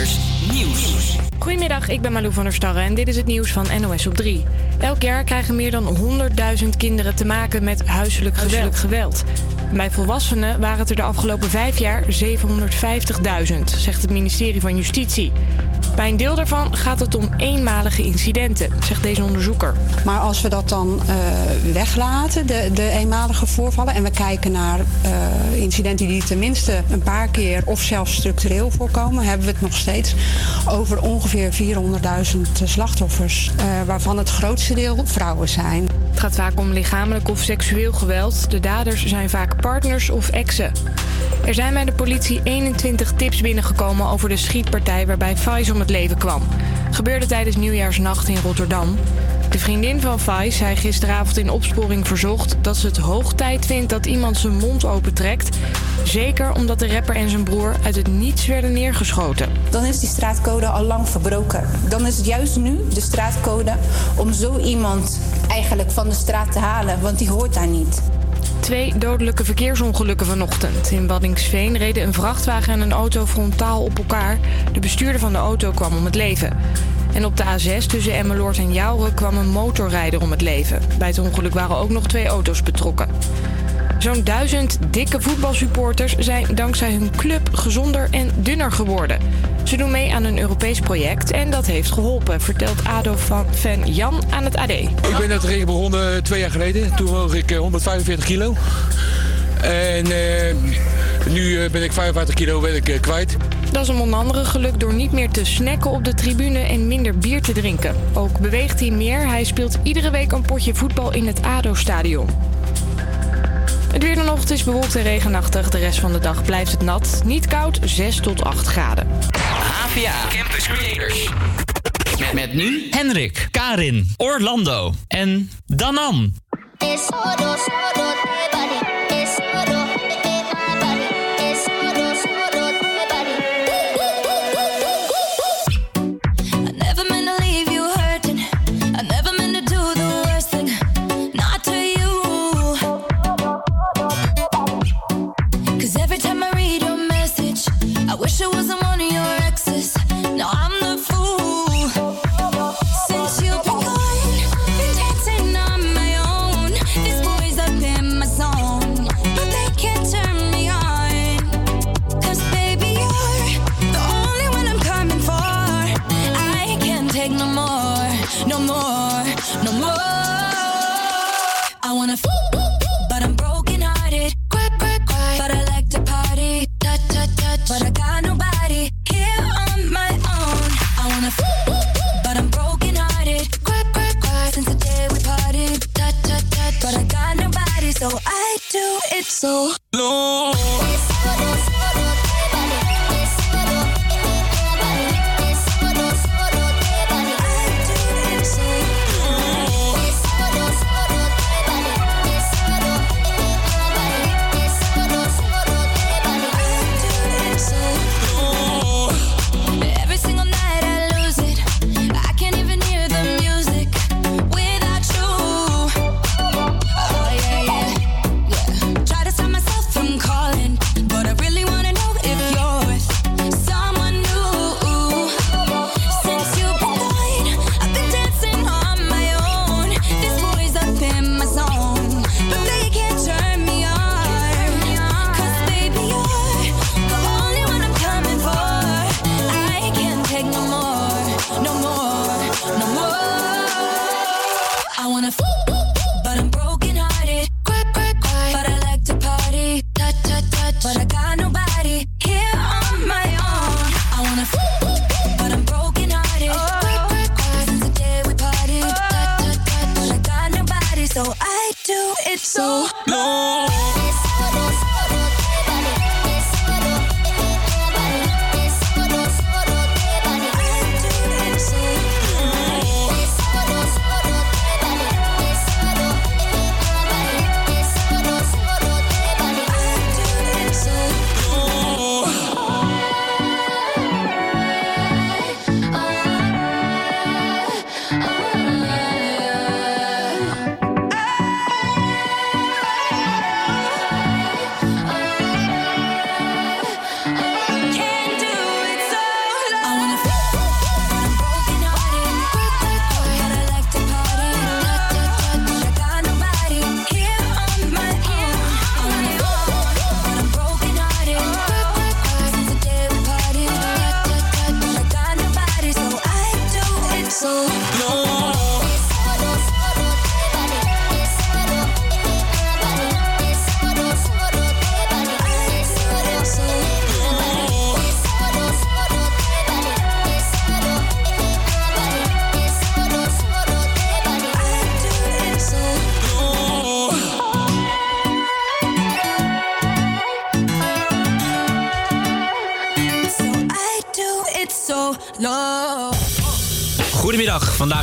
Nieuws. Goedemiddag, ik ben Malou van der Starre en dit is het nieuws van NOS op 3. Elk jaar krijgen meer dan 100.000 kinderen te maken met huiselijk geweld. geweld. Bij volwassenen waren het er de afgelopen vijf jaar 750.000, zegt het ministerie van Justitie. Bij een deel daarvan gaat het om eenmalige incidenten, zegt deze onderzoeker. Maar als we dat dan uh, weglaten, de, de, eenmalige voorvallen, en we kijken naar uh, incidenten die tenminste een paar keer of zelfs structureel voorkomen, hebben we het nog steeds over ongeveer 400.000 slachtoffers, uh, waarvan het grootste deel vrouwen zijn. Het gaat vaak om lichamelijk of seksueel geweld. De daders zijn vaak partners of exen. Er zijn bij de politie 21 tips binnengekomen over de schietpartij waarbij Faiz om het leven kwam. Gebeurde tijdens nieuwjaarsnacht in Rotterdam. De vriendin van Faiz zei gisteravond in opsporing verzocht dat ze het hoog tijd vindt dat iemand zijn mond opentrekt. Zeker omdat de rapper en zijn broer uit het niets werden neergeschoten. Dan is die straatcode al lang verbroken. Dan is het juist nu de straatcode om zo iemand eigenlijk van de straat te halen, want die hoort daar niet. Twee dodelijke verkeersongelukken vanochtend. In Waddingsveen reden een vrachtwagen en een auto frontaal op elkaar. De bestuurder van de auto kwam om het leven. En op de A6 tussen Emmeloord en Jouren kwam een motorrijder om het leven. Bij het ongeluk waren ook nog twee auto's betrokken. Zo'n duizend dikke voetbalsupporters zijn dankzij hun club gezonder en dunner geworden. Ze doen mee aan een Europees project en dat heeft geholpen, vertelt ADO-fan Jan aan het AD. Ik ben net tegen begonnen twee jaar geleden. Toen woog ik 145 kilo. En uh, nu ben ik 55 kilo ben ik, kwijt. Dat is hem onder andere gelukt door niet meer te snacken op de tribune en minder bier te drinken. Ook beweegt hij meer. Hij speelt iedere week een potje voetbal in het ADO-stadion. Het weer dan nog, het is bewolkt en regenachtig. De rest van de dag blijft het nat. Niet koud, 6 tot 8 graden. HVA Campus Creators. Met, met nu Henrik, Karin, Orlando en Danan.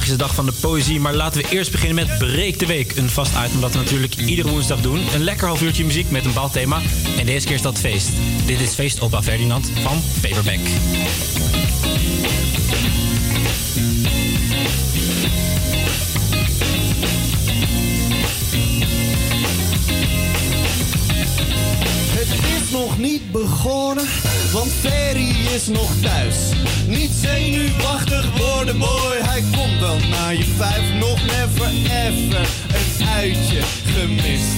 De dag van de poëzie, maar laten we eerst beginnen met Breek de Week. Een vast item dat we natuurlijk iedere woensdag doen. Een lekker half uurtje muziek met een balthema. En deze keer is dat feest. Dit is Feest op Ferdinand van Paperback. Het is nog niet begonnen, want is nog thuis. Niet zenuwachtig worden, boy, hij komt wel naar je vijf. Nog never ever een uitje gemist.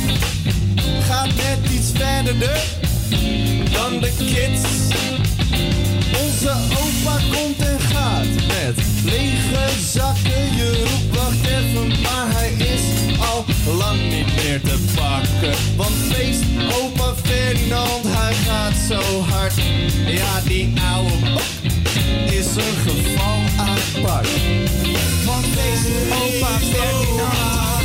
Gaat net iets verder dan de kids. Onze opa komt en gaat met lege zakken. Je roept wacht even, maar hij is al lang niet meer te pakken. Want feest opa Ferdinand, hij gaat zo hard. Ja, die oude bak is een geval apart. Want feest opa Ferdinand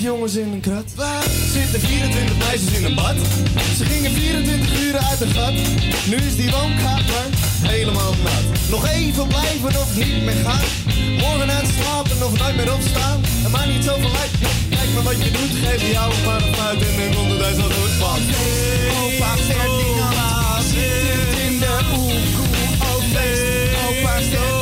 24 jongens in een krat. Er zitten 24 meisjes in een bad. Ze gingen 24 uur uit de gat. Nu is die woonkamer helemaal nat. Nog even blijven of niet meer gaan. Morgen uitslapen of nooit meer opstaan. En maar niet zoveel uit. Kijk maar wat je doet. Geef jou maar een fluit en best wel goed. Want opa Ferdinand zit in de oekoe. Oh feest, opa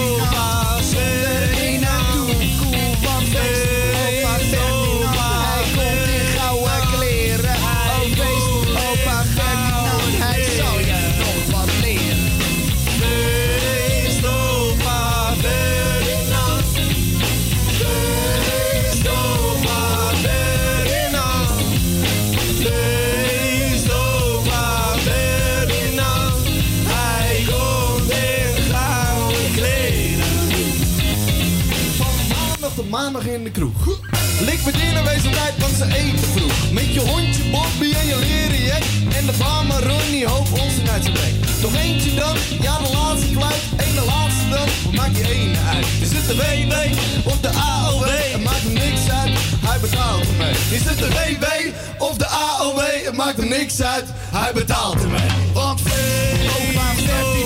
maandag in de kroeg. Lik met tijd, want ze eten vroeg. Met je hondje Bobby en je leren jack. En de barman Ronnie hoop ons uit zijn bek. Nog eentje dan, ja de laatste kluit. En de laatste dan, maakt die ene uit? Is het de WW of de AOW? Het maakt hem niks uit, hij betaalt ermee. Is het de WW of de AOW? Het maakt hem niks uit, hij betaalt ermee. Want opa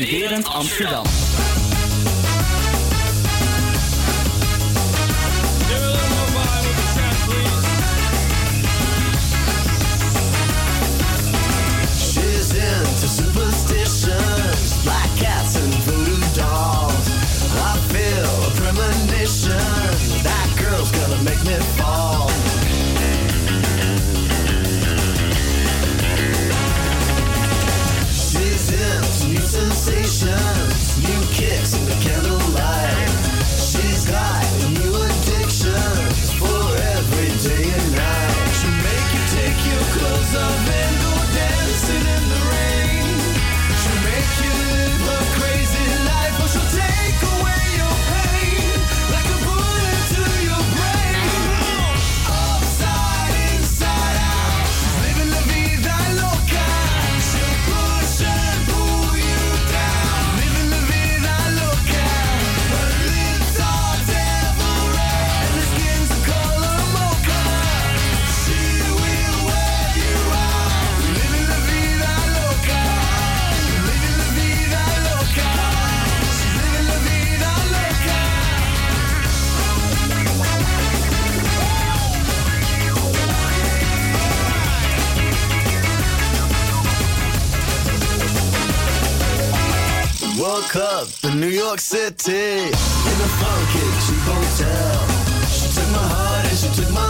Studerend Amsterdam. The New York City. In a funky cheap hotel. She took my heart and she took my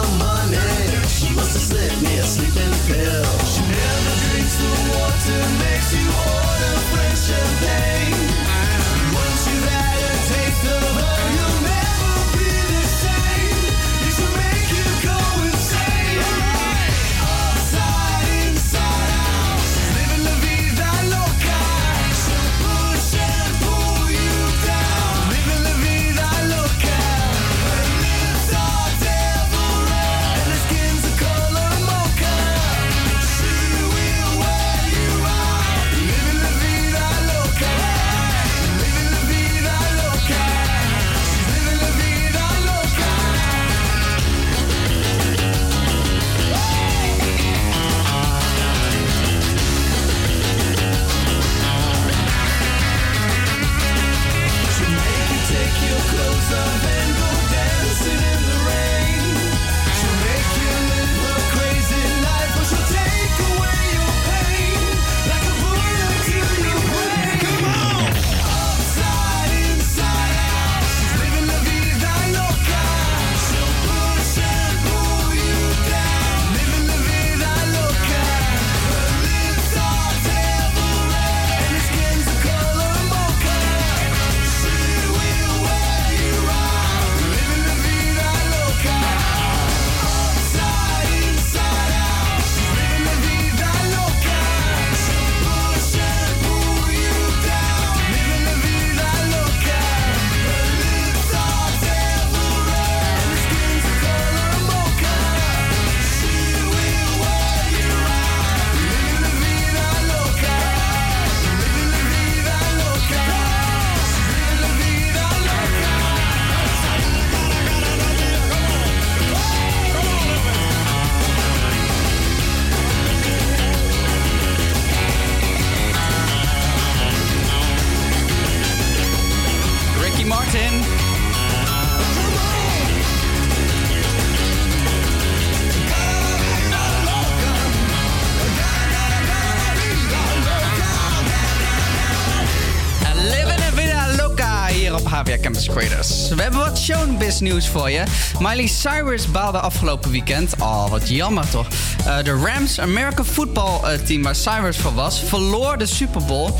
showbiz nieuws voor je. Miley Cyrus baalde afgelopen weekend. Oh, wat jammer toch. Eh, de Rams, American Football eh, Team waar Cyrus voor was, verloor de Super Bowl.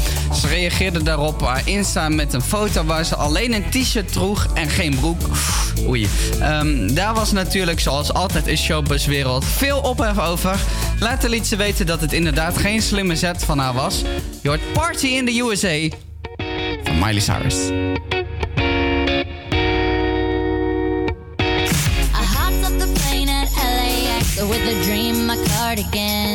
Ze reageerde daarop eh, op haar Insta met een foto waar ze alleen een t-shirt droeg en geen broek. Oei. Ehm, daar was natuurlijk, zoals altijd in showbizwereld, veel ophef over. Later liet ze weten dat het inderdaad geen slimme zet van haar was. Je hoort Party in the USA van Miley Cyrus. again.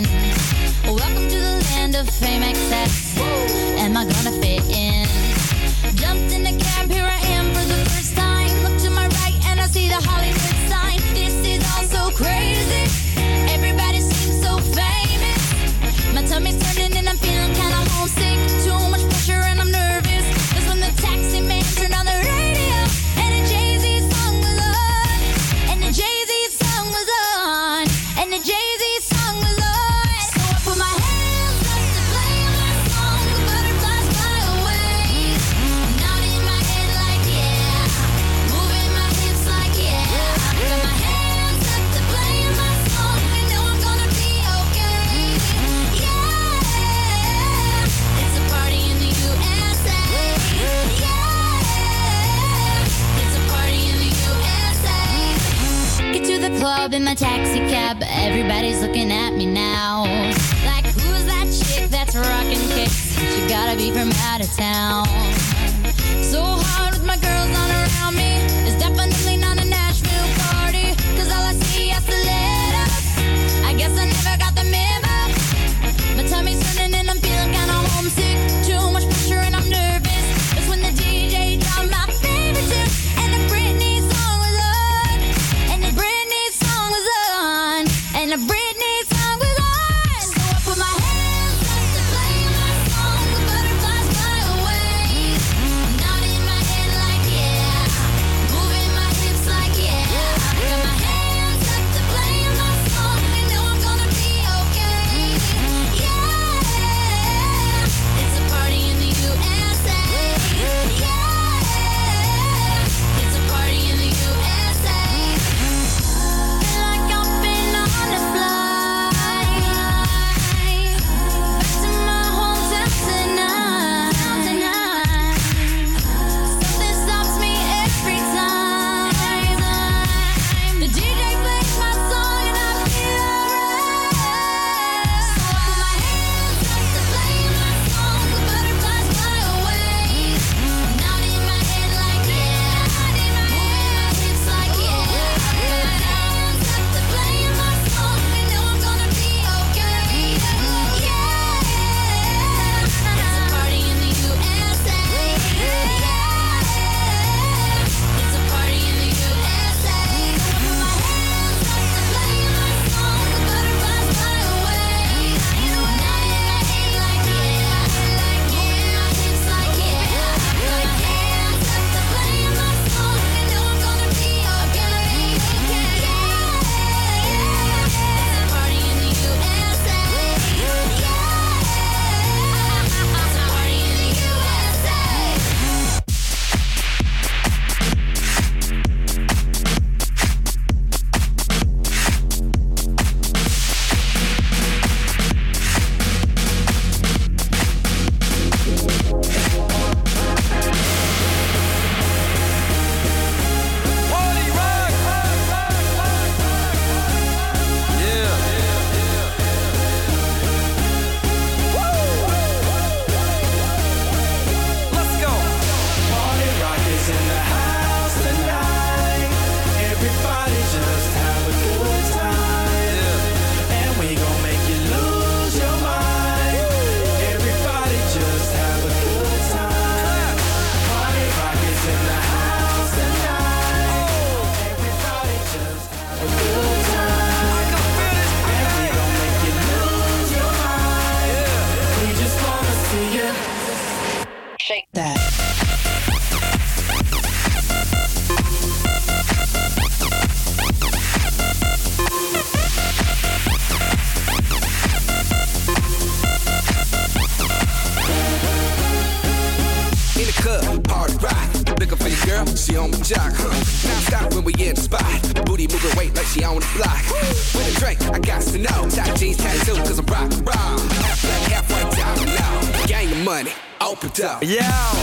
Yeah,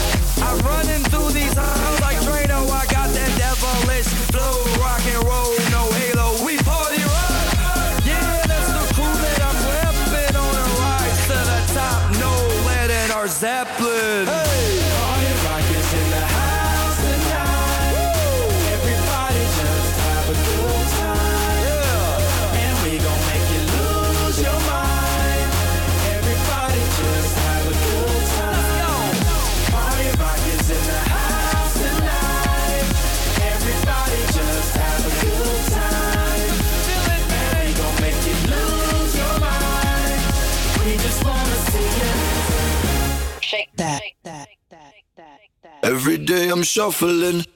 Shuffling,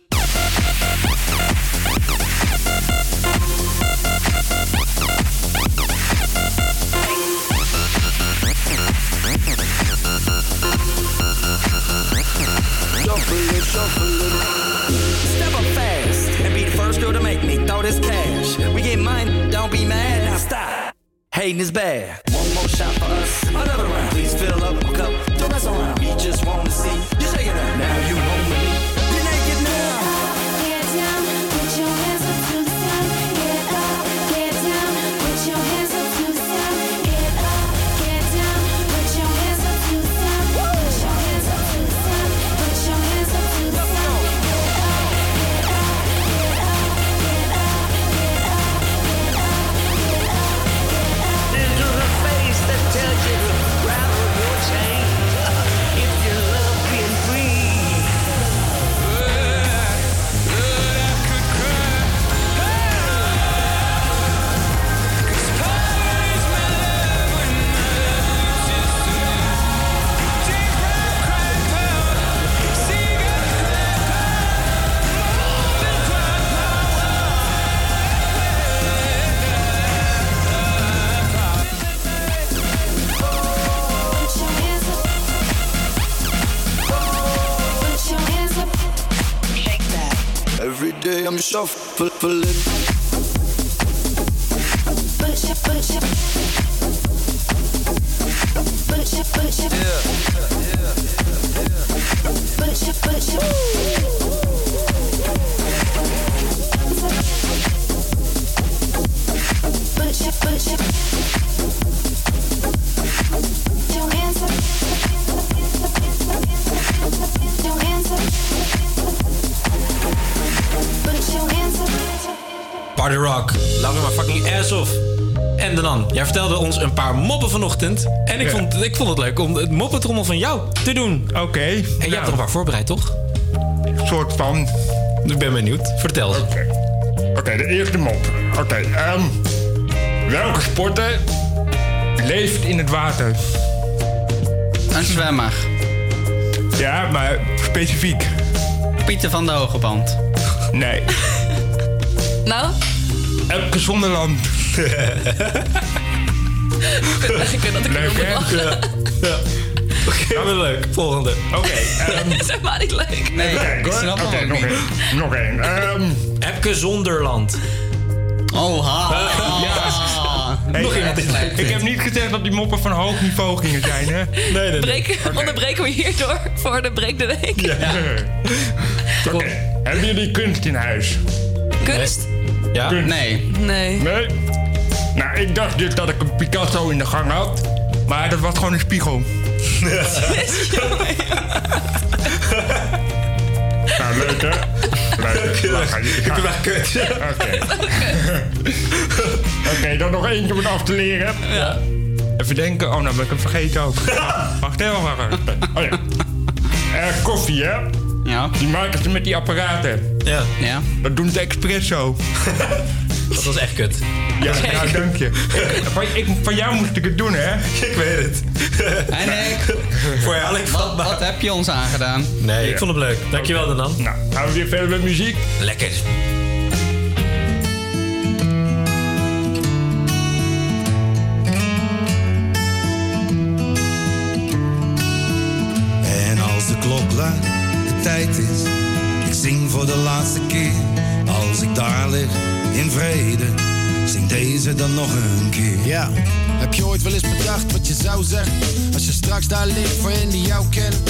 En ik, Ja. vond, ik vond het leuk om het moppetrommel van jou te doen. Oké. En jij hebt er een paar voorbereid, toch? soort van. Ik ben benieuwd. Vertel. Oké, de eerste mop. Oké, ehm, welke sporter leeft in het water? Een zwemmer. Ja, maar specifiek. Pieter van de Hogeband. Nee. Nou? Elke Zonderland. Ik weet dat ik Leuk, hè? Ja. ja. Oké, leuk. Volgende. Oké. ehm, Dat is helemaal niet leuk. Nee, Oké, ik hoor. snap Oké, het nog niet. één. Nog één. Ehm, Epke Zonderland. Oh, ha. hey, Nog iemand die het leuk ik vindt. heb niet gezegd dat die moppen van hoog niveau gingen zijn, hè? Nee, nee, nee. Breek, Onderbreken we hierdoor voor de break de week. Oké, hebben jullie kunst in huis? Kunst? Ja? Kunst. Nee. Nee. Nee? Nou, ik dacht dus dat ik een Picasso in de gang had. Maar dat was gewoon een spiegel. nou, leuk hè? Leuk. Lachen. Ik ben echt kut. Oké. Oké, dan nog eentje om het af te leren. Ja. Even denken. Oh, nou ben ik hem vergeten ook. Wacht even, wacht even. Oh ja. Eh, koffie, hè? Ja. Die maken ze met die apparaten. Ja. Ja. Dat doen ze expres zo. Dat was echt kut. Ja, nou, dank je. Ik- Van, ik, van jou moest ik het doen, hè? Ik weet het. En ik, Voor jou, ik wat, wat heb je ons aangedaan? Nee, ik vond het leuk. Dankjewel, Danan. Nou, gaan we weer verder met muziek. Lekker. En als de klok laat, de tijd is, Ik zing voor de laatste keer als ik daar lig in vrede. Zing deze dan nog een keer. Ja, heb je ooit wel eens bedacht wat je zou zeggen? Als je straks daar ligt voor hen die jou kennen.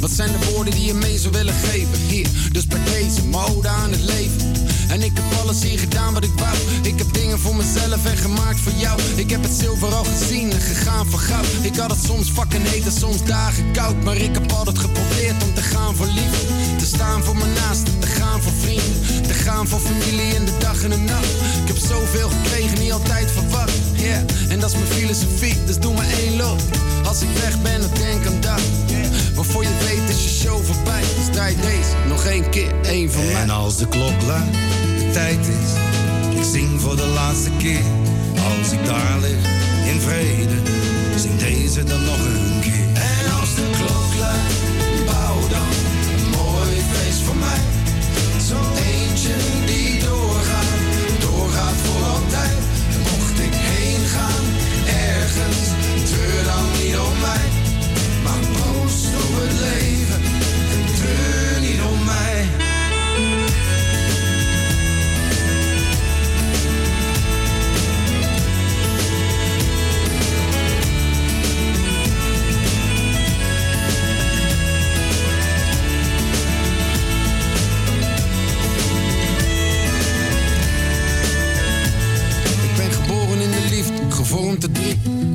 Wat zijn de woorden die je mee zou willen geven? Hier, dus bij deze mode aan het leven. En ik heb alles hier gedaan wat ik wou. Ik heb dingen voor mezelf en gemaakt voor jou. Ik heb het zilver al gezien en gegaan voor goud. Ik had het soms fucking heet en soms dagen koud. Maar ik heb altijd geprobeerd om te gaan voor liefde. Staan voor mijn naasten, te gaan voor vrienden. Te gaan voor familie in de dag en de nacht. Ik heb zoveel gekregen, niet altijd verwacht. Yeah, en dat is mijn filosofie, dus doe maar één loop. Als ik weg ben, dan denk aan dat. Maar voor je weet is je show voorbij. Dus draai deze nog één keer, één van mij. En als de klok luidt, de tijd is. Ik zing voor de laatste keer. Als ik daar lig in vrede. Zing deze dan nog een keer. En als de klok luidt,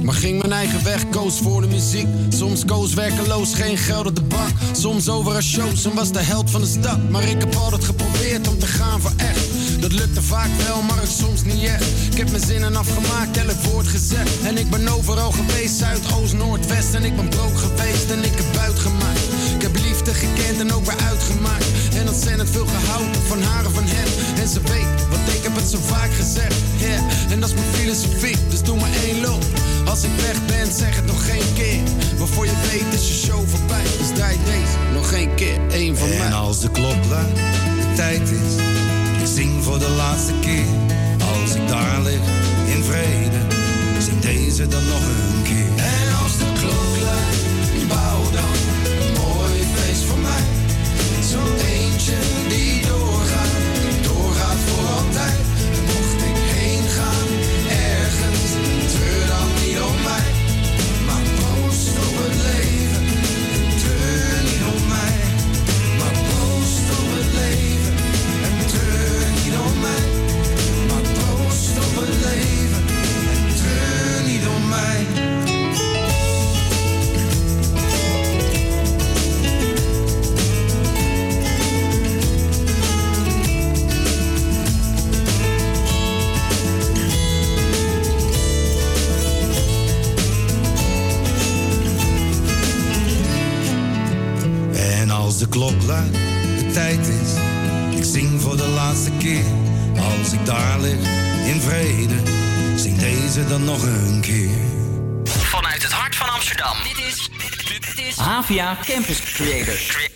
Maar ging mijn eigen weg, koos voor de muziek. Soms koos werkeloos, geen geld op de bank. Soms over een shows en was de held van de stad. Maar ik heb altijd geprobeerd om te gaan voor echt. Dat lukte vaak wel, maar het soms niet echt. Ik heb mijn zinnen afgemaakt, elk woord gezegd. En ik ben overal geweest, Zuid, Oost, Noord, West. En ik ben brood geweest en ik heb buit gemaakt. Liefde gekend en ook weer uitgemaakt. En ontzettend veel gehouden van haar en van hem. En ze weet, want ik heb het zo vaak gezegd. Yeah, en dat is mijn filosofie, dus doe maar één loop. Als ik weg ben, zeg het nog geen keer. Waarvoor je weet is je show voorbij. Dus draai deze nog één keer, één van mij. En als de klok luidt, de tijd is. Ik zing voor de laatste keer. Als ik daar lig in vrede. Zing deze dan nog een keer. Keer. Als ik daar lig in vrede. Zing deze dan nog een keer. Vanuit het hart van Amsterdam. Dit is, dit is Havia Campus Creators.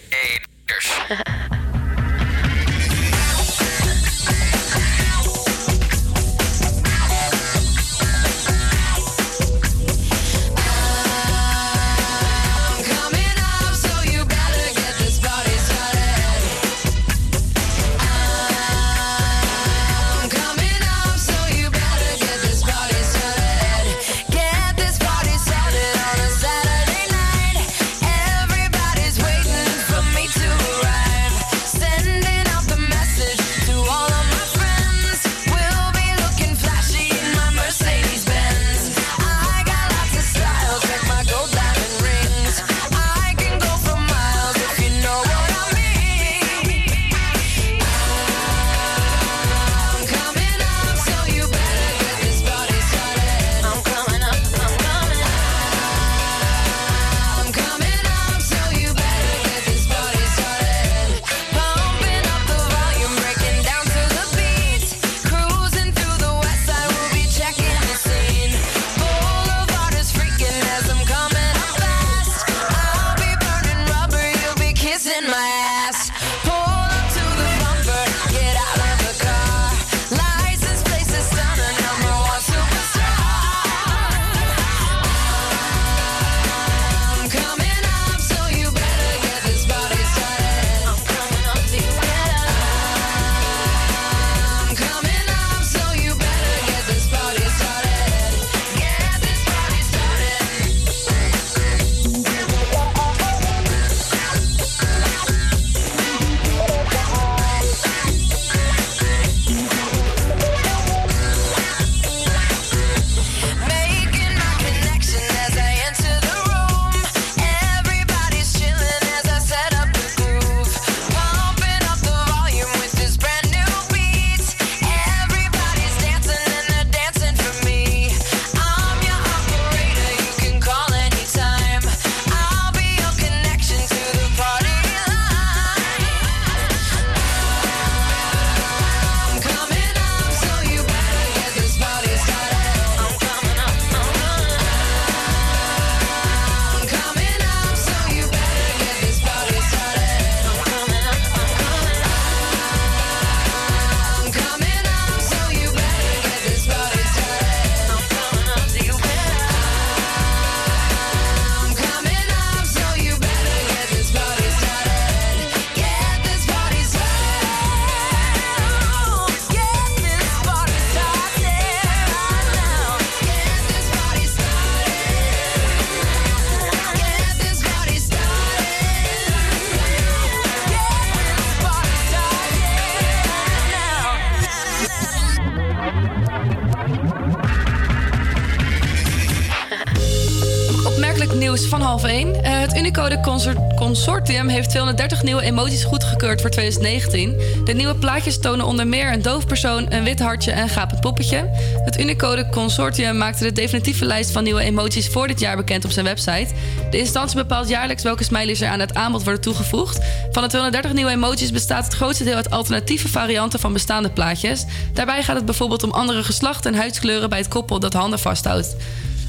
Consortium heeft 230 nieuwe emoties goedgekeurd voor 2019. De nieuwe plaatjes tonen onder meer een doof persoon, een wit hartje en een gapend poppetje. Het Unicode Consortium maakte de definitieve lijst van nieuwe emoties voor dit jaar bekend op zijn website. De instantie bepaalt jaarlijks welke smileys er aan het aanbod worden toegevoegd. Van de 230 nieuwe emoties bestaat het grootste deel uit alternatieve varianten van bestaande plaatjes. Daarbij gaat het bijvoorbeeld om andere geslachten en huidskleuren bij het koppel dat handen vasthoudt.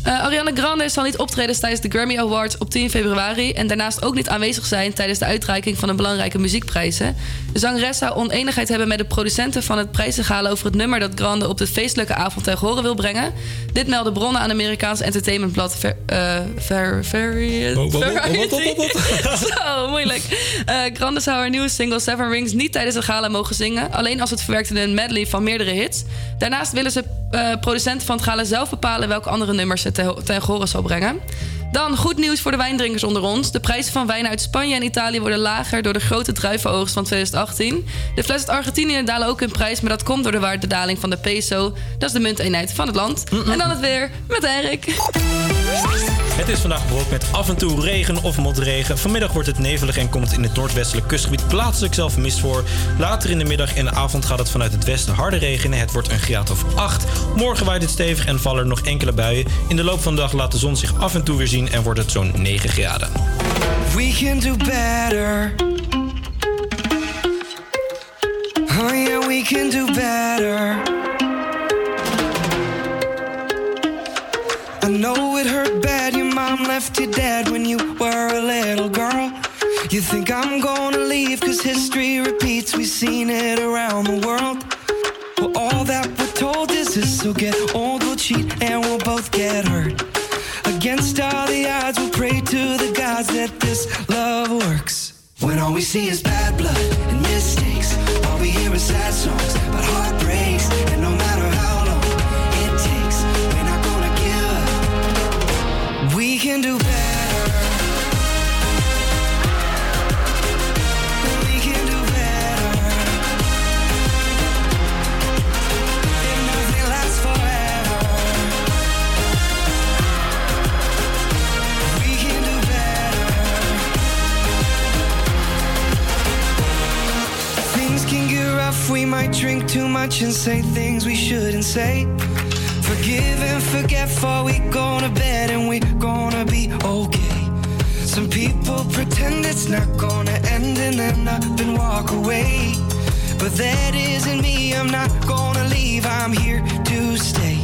Eh, Ariana Grande zal niet optreden tijdens de Grammy Awards op 10 februari... en daarnaast ook niet aanwezig zijn tijdens de uitreiking van de belangrijke muziekprijzen. De zangeres zou oneenigheid hebben met de producenten van het prijzengala... over het nummer dat Grande op de feestelijke avond ten horen wil brengen. Dit melden bronnen aan Amerikaans entertainmentblad Ver, eh, Variety. Zo, moeilijk. Eh, Grande zou haar nieuwe single Seven Rings niet tijdens het gala mogen zingen... alleen als het verwerkt in een medley van meerdere hits. Daarnaast willen ze eh, producenten van het gala zelf bepalen... welke andere nummers ze te- ten horen zal brengen. Dan goed nieuws voor de wijndrinkers onder ons. De prijzen van wijnen uit Spanje en Italië worden lager door de grote druivenoogst van 2018. De fles uit Argentinië dalen ook in prijs, maar dat komt door de waardedaling van de peso. Dat is de munteenheid van het land. En dan het weer met Erik. Het is vandaag bewolkt met af en toe regen of motregen. Vanmiddag wordt het nevelig en komt in het noordwestelijk kustgebied plaatselijk zelf mist voor. Later in de middag en de avond gaat het vanuit het westen harde regenen. Het wordt een graad of 8. Morgen waait het stevig en vallen er nog enkele buien. In de loop van de dag laat de zon zich af en toe weer zien en wordt het zo'n 9 graden. We can do better. Oh yeah, we can do better. I know it hurt bad. Your mom left you dead when you were a little girl. You think I'm gonna leave cause history repeats. We've seen it around the world. Well, all that we're told is this. So get old, we'll cheat, and we'll both get hurt. All the odds, we'll pray to the gods that this love works. When all we see is bad blood and mistakes, all we hear is sad songs about heartbreaks. We might drink too much and say things we shouldn't say. Forgive and forget before we go to bed and we're gonna be okay. Some people pretend it's not gonna end and then up and walk away. But that isn't me, I'm not gonna leave, I'm here to stay.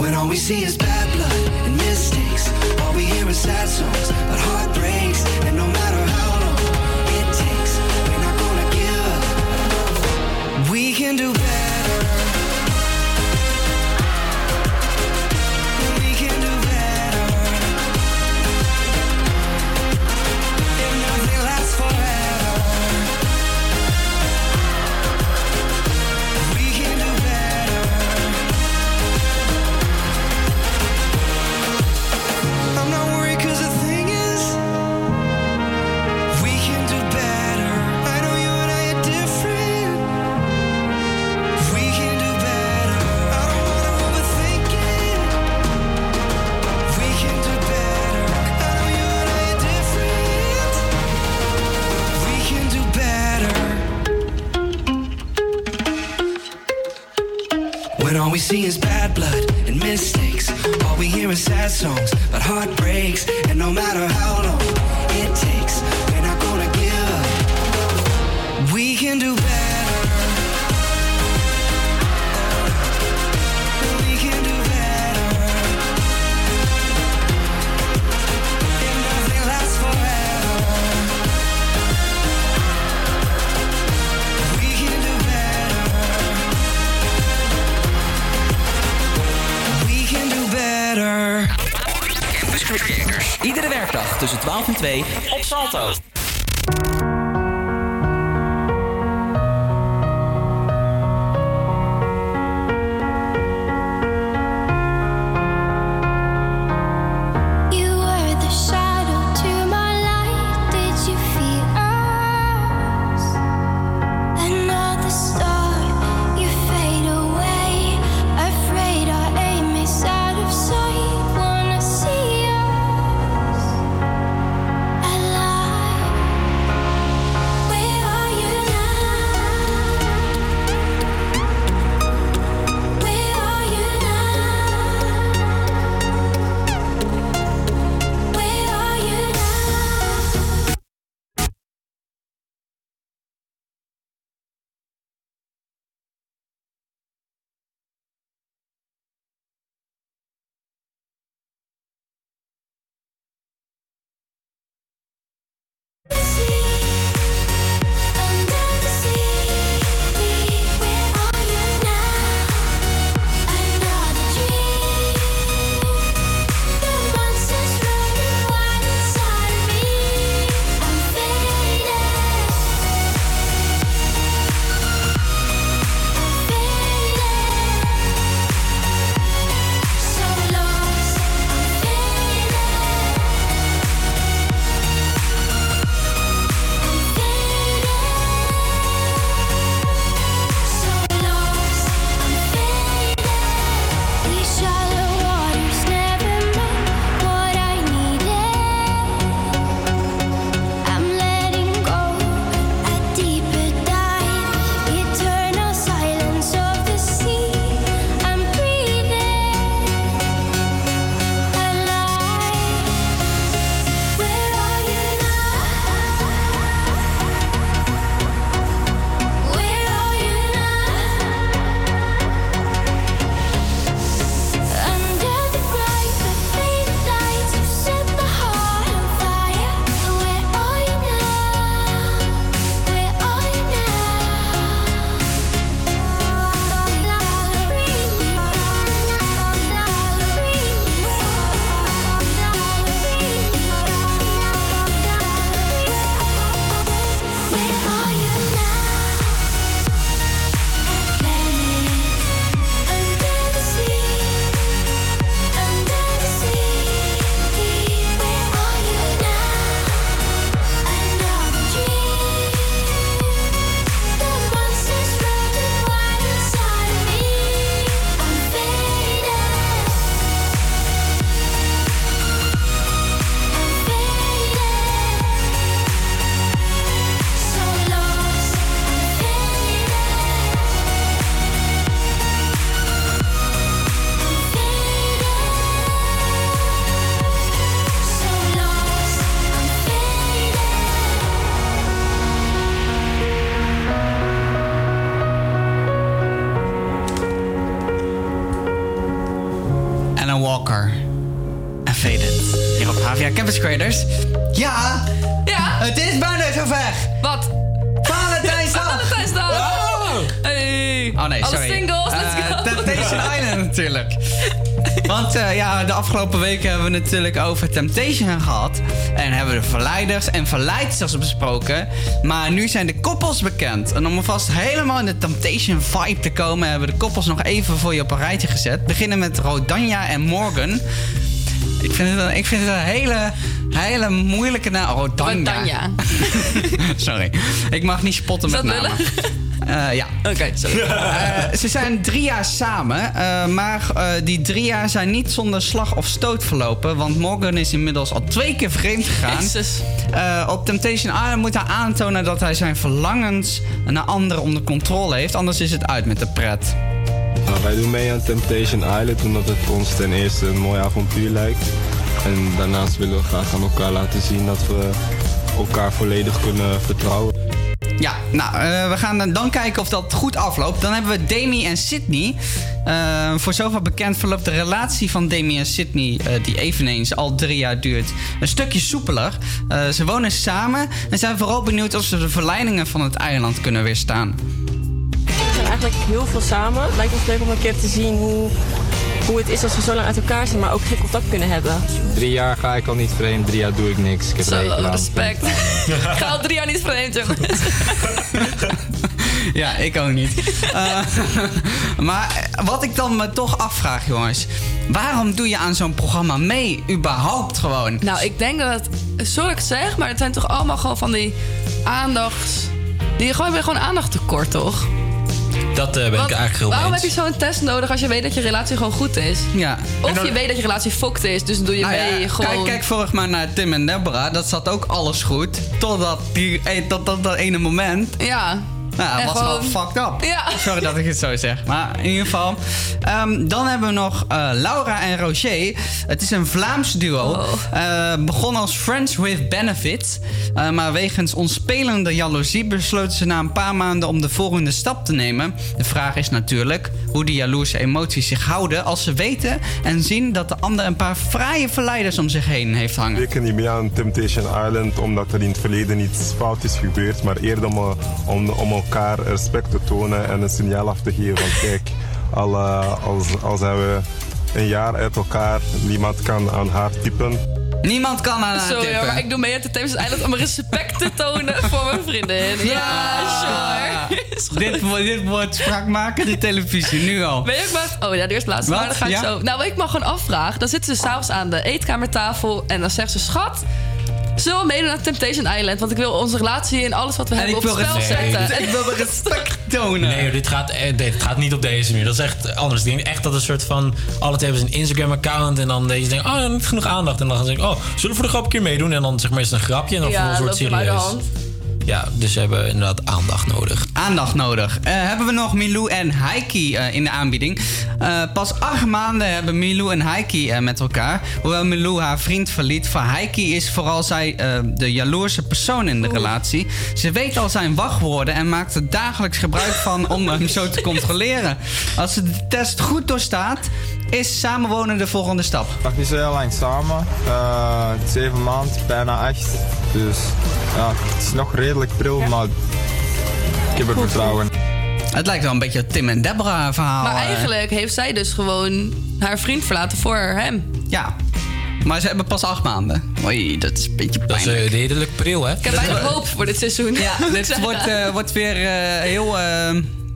When all we see is bad blood and mistakes, all we hear is sad songs about heartbreaks. And no matter 2 op Salto. Natuurlijk over Temptation gehad. En hebben de verleiders en verleidsters besproken. Maar nu zijn de koppels bekend. En om alvast helemaal in de Temptation vibe te komen... hebben we de koppels nog even voor je op een rijtje gezet. Beginnen met Rodanja en Morgan. Ik vind het een, ik vind het een hele, hele moeilijke naam. Rodanja. Rodanja. Sorry. Ik mag niet spotten met namen. Eh, ja. Oké, sorry. Eh, ze zijn drie jaar samen, eh, maar eh, die drie jaar zijn niet zonder slag of stoot verlopen. Want Morgan is inmiddels al twee keer vreemd gegaan. Jezus. Eh, op Temptation Island moet hij aantonen dat hij zijn verlangens naar anderen onder controle heeft. Anders is het uit met de pret. Nou, wij doen mee aan Temptation Island omdat het ons ten eerste een mooi avontuur lijkt. En daarnaast willen we graag aan elkaar laten zien dat we elkaar volledig kunnen vertrouwen. Ja, nou, eh, we gaan dan kijken of dat goed afloopt. Dan hebben we Demi en Sydney. Eh, voor zover bekend verloopt de relatie van Demi en Sydney, eh, die eveneens al drie jaar duurt, een stukje soepeler. Ze wonen samen en zijn vooral benieuwd of ze de verleidingen van het eiland kunnen weerstaan. We zijn eigenlijk heel veel samen. Het lijkt ons leuk om een keer te zien hoe, hoe het is als we zo lang uit elkaar zijn, maar ook geen contact kunnen hebben. Drie jaar ga ik al niet vreemd, drie jaar doe ik niks. Ik heb Zo, respect. Ik ga al drie jaar niet vreemd, jongens. Ja, ik ook niet. Eh, maar wat ik dan me toch afvraag, jongens. Waarom doe je aan zo'n programma mee, überhaupt gewoon? Nou, ik denk dat het... Sorry ik het zeg, maar het zijn toch allemaal gewoon van die aandachts... Die gewoon, weer gewoon aandacht tekort, toch? Dat eh, ben Want ik eigenlijk heel Waarom heb je zo'n test nodig als je weet dat je relatie gewoon goed is? Ja. Of je weet dat je relatie fokt is, dus doe je Nou ja, mee gewoon... Kijk, kijk vorig maar naar Tim en Deborah. Dat zat ook alles goed. Totdat die, eh, tot, tot dat ene moment. Ja. Nou, dat was wel gewoon- fucked up. Ja. Sorry dat ik het zo zeg. Maar in ieder geval. Ehm, dan hebben we nog eh, Laura en Roger. Het is een Vlaams duo. Eh, begon als Friends with Benefits. Eh, maar wegens onspelende jaloezie besloten ze na een paar maanden om de volgende stap te nemen. De vraag is natuurlijk hoe die jaloerse emoties zich houden als ze weten en zien dat de ander een paar fraaie verleiders om zich heen heeft hangen. Zeker niet mee aan Temptation Island omdat er in het verleden iets fout is gebeurd, maar eerder om, om, om elkaar respect te tonen en een signaal af te geven van kijk, al, eh, als, al zijn we een jaar uit elkaar, niemand kan aan haar typen. Niemand kan aan haar Sorry tippen. maar ik doe mee uit de Thames Island om respect te tonen voor mijn vriendin. Ja, sure. dit, wordt- dit wordt spraakmakende televisie, nu al. Weet je ook wat? Oh ja, de eerste? Maar dan ga ik Ja? zo. Nou, wat ik mag gewoon afvragen. Dan zitten ze s'avonds aan de eetkamertafel en dan zegt ze: Schat, zullen we meedoen aan Temptation Island? Want ik wil onze relatie en alles wat we En hebben op wil spel zetten. Ik wil respect tonen. Nee, dit gaat, eh, dit gaat niet op deze manier. Dat is echt anders. Ik denk echt dat een soort van... Alle twee hebben ze een Instagram-account en dan deze denken... Oh, niet genoeg aandacht. En dan gaan ze denken... Oh, zullen we voor de grap een keer meedoen? En dan zeg maar is het een grapje en dan Ja, het uit de serieus. Ja, dus ze hebben inderdaad aandacht nodig. Aandacht nodig. Eh, hebben we nog Milou en Heiki eh, in de aanbieding. Eh, pas acht maanden hebben Milou en Heiki eh, met elkaar. Hoewel Milou haar vriend verliet. Voor Heiki is vooral zij de jaloerse persoon in de relatie. Ze weet al zijn wachtwoorden en maakt er dagelijks gebruik van om hem zo te controleren. Als ze de test goed doorstaat, is samenwonen de volgende stap. nog niet zo heel lang samen. Eh, zeven maanden, bijna acht. Dus ja, het is nog redelijk pril, maar ik heb er vertrouwen in. Het lijkt wel een beetje het Tim en Deborah verhaal. Maar eh. eigenlijk heeft zij dus gewoon haar vriend verlaten voor hem. Ja. Maar ze hebben pas acht maanden. Oei, dat is een beetje Dat is pijnlijk. eh, redelijk pril, hè? Ik heb weinig hoop voor dit seizoen. Ja, dit wordt, eh, wordt weer eh, heel...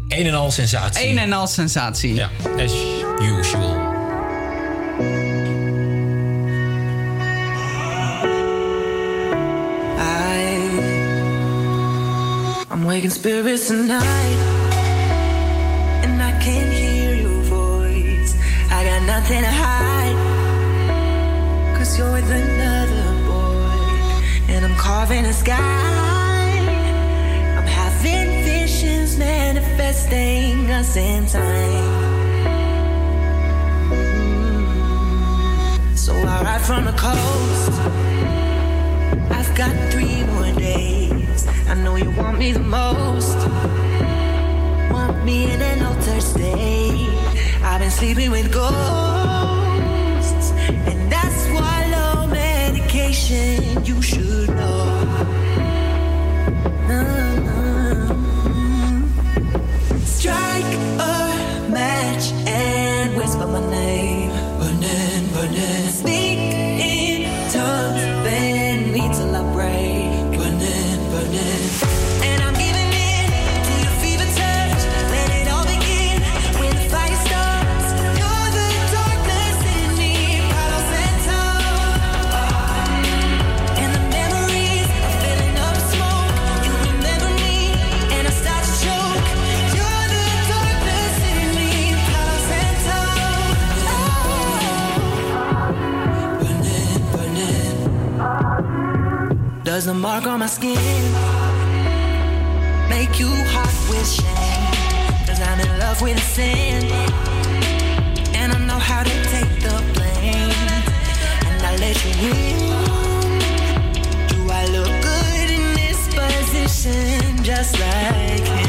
Een en al sensatie. een en al sensatie. Ja, as usual. I, spirits tonight, and I can't hear your voice. I got nothing to hide, cause you're with another boy, and I'm carving a sky. I'm having visions manifesting us in time. So I ride from the coast. I've got three more days. I know you want me the most. Want me in an altered state. I've been sleeping with ghosts, and that's I swallow medication. You should know. Mm-hmm. Strike the mark on my skin. Make you hot with shame. Cause I'm in love with sin. And I know how to take the blame. And I let you in. Do I look good in this position? Just like him.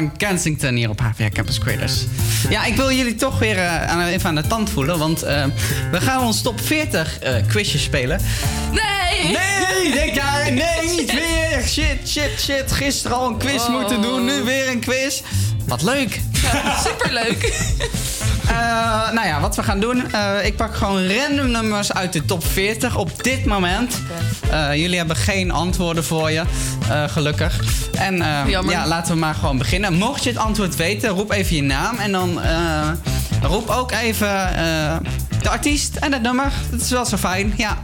Van Kensington hier op HVA Campus Creators. Ja, ik wil jullie toch weer eh, aan, even aan de tand voelen. Want eh, we gaan ons top 40 eh quizjes spelen. Nee! Nee, denk daar. Nee, niet weer. Shit, shit, shit. Gisteren al een quiz Oh. moeten doen. Nu weer een quiz. Wat leuk. Superleuk. Eh, nou ja, wat we gaan doen. ik pak gewoon random nummers uit de top 40 op dit moment. Jullie hebben geen antwoorden voor je, gelukkig. En eh, ja, laten we maar gewoon beginnen. Mocht je het antwoord weten, roep even je naam. En dan eh, roep ook even eh, de artiest en het nummer. Dat is wel zo fijn, ja.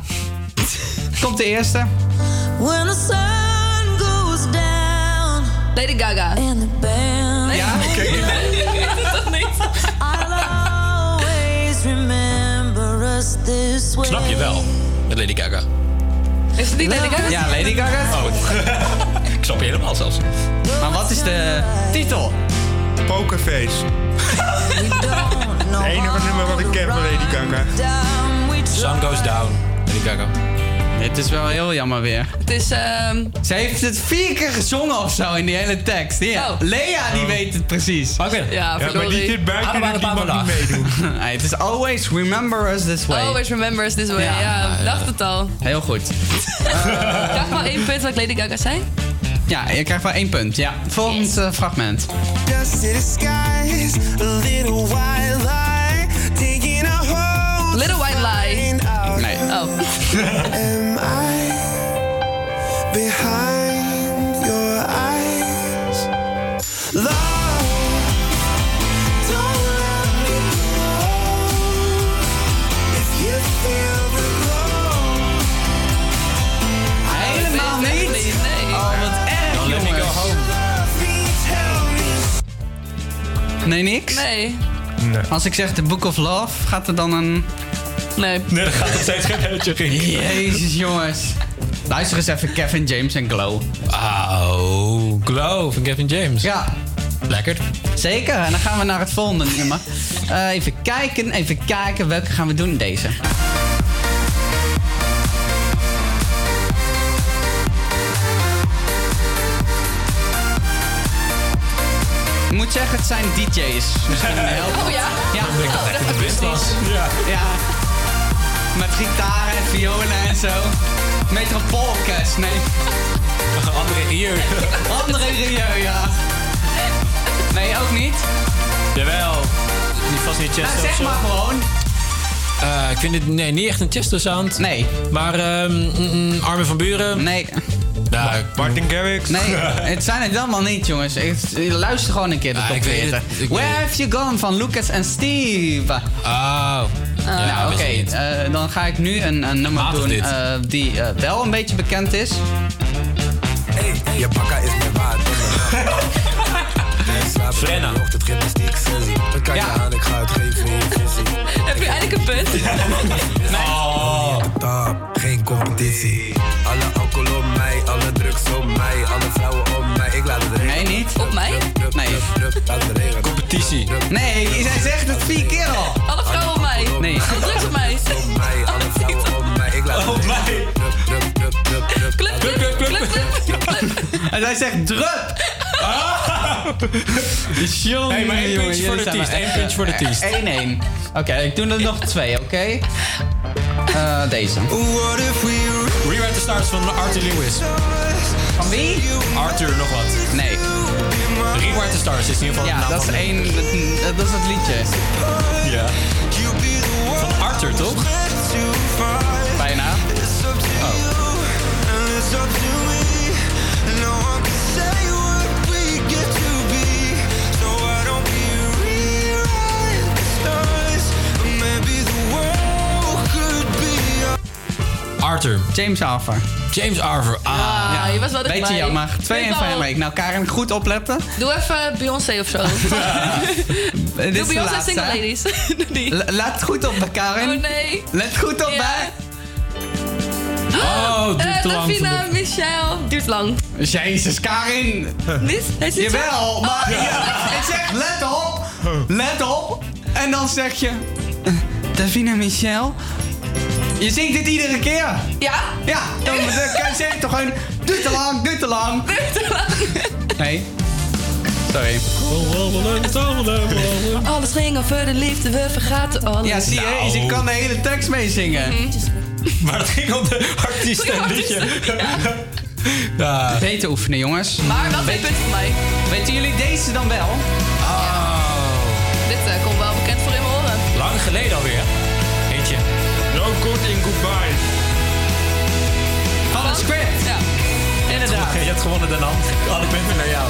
Komt de eerste. When the sun goes down. Lady Gaga. And the band. Ja, Toch niet? I'll always remember us this way. Snap je wel, met Lady Gaga. Is het niet Lady Gaga? Ja, Lady Gaga. Oh, snap je helemaal zelfs. Maar wat is de titel? Pokerface. Het enige nummer wat ik ken van Lady Gaga. Sun goes down, Lady Gaga. Het is wel heel jammer weer. Het is... ehm Ze heeft het vier keer gezongen of zo in die hele tekst. Ja. Oh. Lea die weet het precies. Oké. ja, Ja, maar die zit buiten en die mag niet meedoen. Het is always remember us this way. Always remember us this way. Ja. Ja, dacht het al. Heel goed. Krijg maar één punt wat Lady Gaga zei. Ja, je krijgt wel één punt. Ja, volgend fragment. Taking a hold. Little White Lie. Nee. Oh. Am I behind Nee, niks? Nee. Nee. Als ik zeg The Book of Love, gaat er dan een... Nee. Nee, dat gaat nog steeds geen helletje in. Jezus, jongens. Luister eens even Kevin James en Glow. Oh, Glow van Kevin James. Ja, Lekker. zeker. En dan gaan we naar het volgende nummer. Eh, even kijken, even kijken. Welke gaan we doen? Deze. Moet zeggen, het zijn DJ's. Misschien heel Oh ja? Ja, Ik dacht echt dat het wist was. ja. Met gitaren en violen en zo. Metropoolorkest, nee. Andere hier. Andere Rio, ja. Nee, ook niet. Jawel. Niet vast niet Nou, Chester of zeg maar gewoon. Eh, ik vind dit nee, niet echt een Chester sound. Nee. Maar mm, mm, Armin van Buren. Nee. Ja, Martin Garrix. Nee, het zijn het allemaal niet, jongens. Ik- Luister gewoon een keer de Ah, top ik weet 40. het. Ik Where have you gone van Lucas en Steve? Oh. Ja, nou, oké. eh, dan ga ik nu een, een nummer doen eh, die wel een beetje bekend is. Hey, je bakka is me waard. Frenna. Gymnastiek sessie. Dat kan je Ja. aan, ik ga het geven in je visie. Heb je eindelijk een punt? Oh. Top, geen competitie. Alle alcohol op mij, alle drugs op mij, alle vrouwen op mij. Ik laat het regenen. Nee, niet. Op mij? Nee. Competitie. Nee, zij zegt het vier keer al. Alle vrouwen op mij. Nee. Alle drugs op mij. Op mij, alle vrouwen op mij. Ik laat het Op mij. Club, club, club, club, club. En zij zegt drup. Jongen, Hey, maar één puntje voor de één echt, puntje voor de artiest. 1-1. Oké, ik doe er nog twee, oké? Eh, deze. What if we Rewrite the Stars van Arthur Lewis. Van wie? Arthur nog wat. Nee. Rewrite the Stars is in ieder geval de Ja, naam dat is van- één. Dat, dat is het liedje. Ja. Van Arthur, toch? Bijna. Oh. Arthur. James Arthur. James Arthur. Ah. Ja, je was wel Beetje jammer. 2 en Weet 5 wel. week. Nou, Karen, goed opletten. Doe even Beyoncé of zo. Doe Beyoncé. Single? Ladies. Doe die. Laat het goed op, Karen. Oh nee. Let goed op, hè. Oh, duurt Eh, te lang. Davina, de- Michel. Duurt lang. Jezus, Karin. Niet? Hij zit zo- Jawel, maar... Oh. Ja, ik zeg let op, let op. En dan zeg je, eh, Davina Michel, je zingt dit iedere keer. Ja? Ja, dan, dan kan je zeggen toch gewoon, duurt te lang, duurt te lang. Duurt te lang. Nee. Sorry. Alles ging over de liefde, we vergaten alles. Ja, zie je, Nou. je kan de hele tekst meezingen. Maar het ging om de artiest en liedje. Ja. Beter oefenen, jongens. Maar wel twee punten voor mij. Weten jullie deze dan wel? Dit eh, komt wel bekend voor in mijn oren. Lang geleden alweer. Good in goodbye. Van script. Ja. Inderdaad. Je hebt gewonnen, Danan. Alle punten naar jou.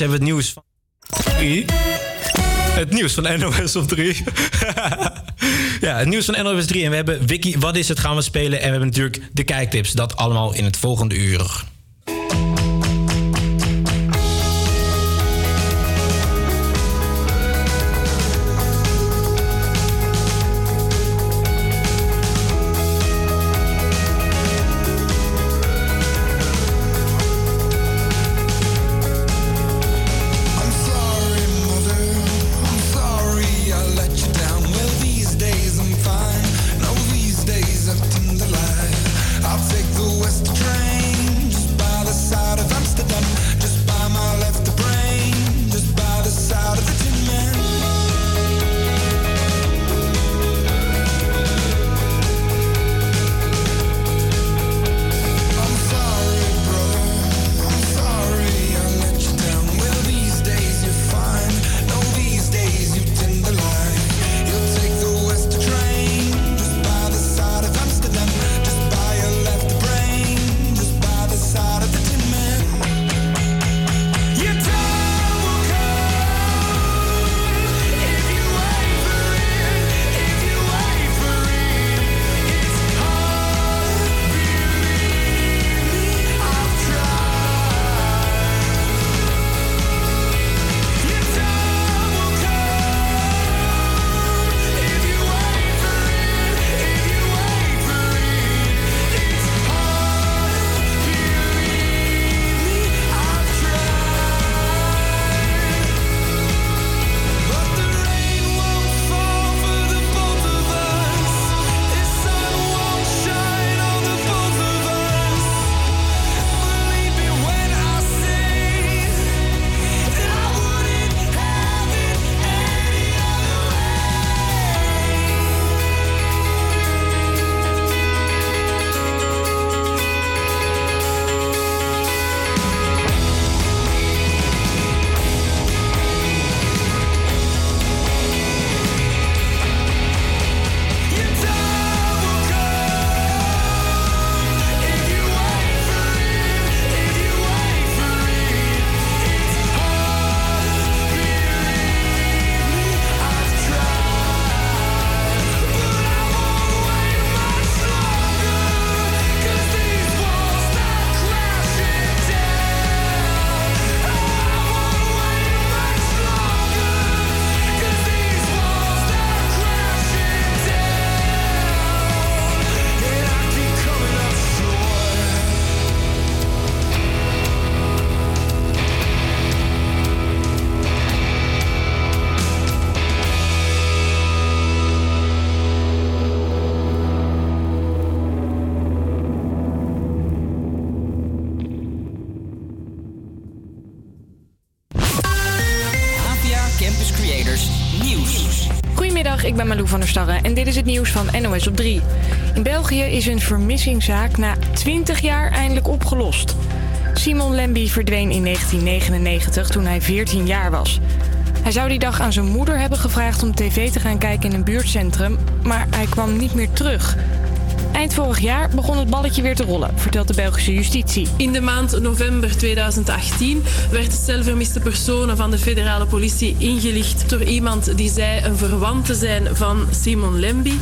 Hebben we het nieuws van... 3. Het nieuws van NOS op 3. ja, het nieuws van NOS 3. En we hebben Wiki, wat is het, gaan we spelen. En we hebben natuurlijk de kijktips. Dat allemaal in het volgende uur. Op 3. In België is een vermissingszaak na 20 jaar eindelijk opgelost. Simon Lemby verdween in 1999 toen hij 14 jaar was. Hij zou die dag aan zijn moeder hebben gevraagd om tv te gaan kijken in een buurtcentrum, maar hij kwam niet meer terug. Eind vorig jaar begon het balletje weer te rollen, vertelt de Belgische justitie. In de maand november 2018 werd stel vermiste personen van de federale politie ingelicht door iemand die zei een verwant te zijn van Simon Lemby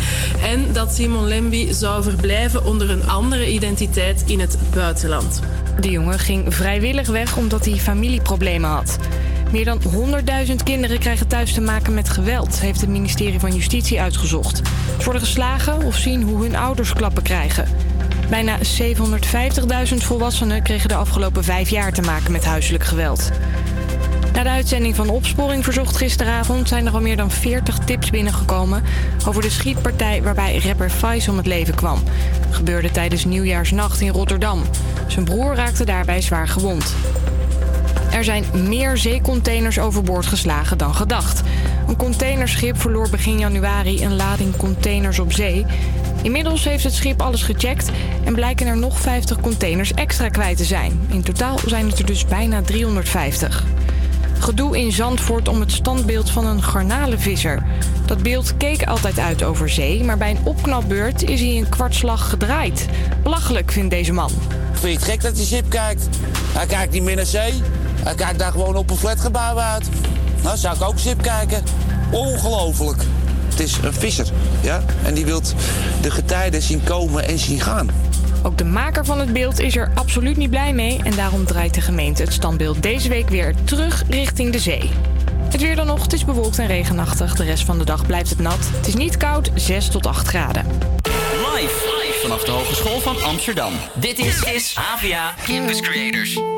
en dat Simon Lemby zou verblijven onder een andere identiteit in het buitenland. De jongen ging vrijwillig weg omdat hij familieproblemen had. Meer dan 100.000 kinderen krijgen thuis te maken met geweld, heeft het ministerie van Justitie uitgezocht. Worden geslagen of zien hoe hun ouders klappen krijgen. Bijna 750.000 volwassenen kregen de afgelopen vijf jaar te maken met huiselijk geweld. Na de uitzending van Opsporing Verzocht gisteravond zijn er al meer dan 40 tips binnengekomen over de schietpartij waarbij rapper Faiz om het leven kwam. Gebeurde tijdens Nieuwjaarsnacht in Rotterdam. Zijn broer raakte daarbij zwaar gewond. Er zijn meer zeecontainers overboord geslagen dan gedacht. Een containerschip verloor begin januari een lading containers op zee. Inmiddels heeft het schip alles gecheckt en blijken er nog 50 containers extra kwijt te zijn. In totaal zijn het er dus bijna 350. Gedoe in Zandvoort om het standbeeld van een garnalenvisser. Dat beeld keek altijd uit over zee, maar bij een opknapbeurt is hij een kwartslag gedraaid. Belachelijk vindt deze man. Vind je het gek dat hij schip kijkt? Hij kijkt niet meer naar zee. Hij kijkt daar gewoon op een flatgebouw uit. Nou, zou ik ook schip kijken. Ongelooflijk. Het is een visser, ja? En die wil de getijden zien komen en zien gaan. Ook de maker van het beeld is er absoluut niet blij mee en daarom draait de gemeente het standbeeld deze week weer terug richting de zee. Het weer dan nog, het is bewolkt en regenachtig. De rest van de dag blijft het nat. Het is niet koud, 6 tot 8 graden. Live vanaf de Hogeschool van Amsterdam. Dit is, is AVA Campus Creators.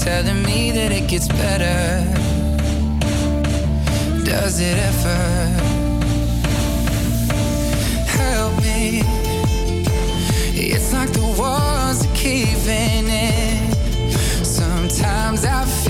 Telling me that it gets better. Does it ever? Help me. It's like the walls are caving in. Sometimes I feel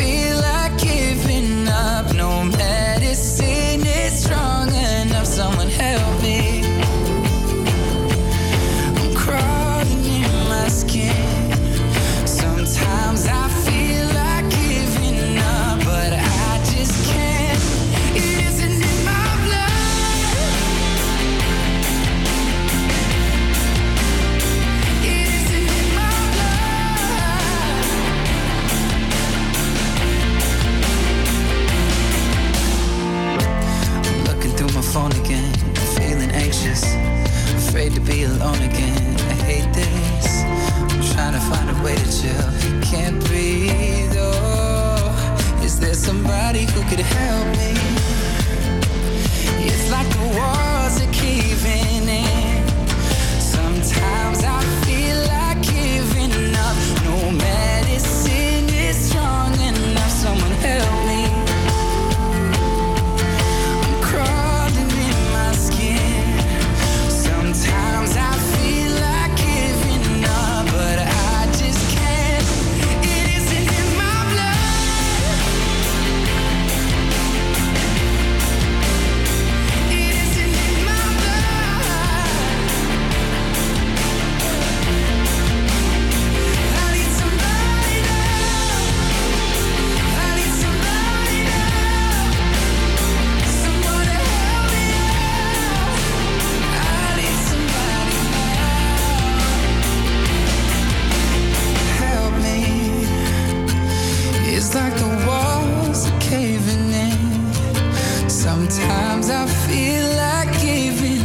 who could help Sometimes I feel like giving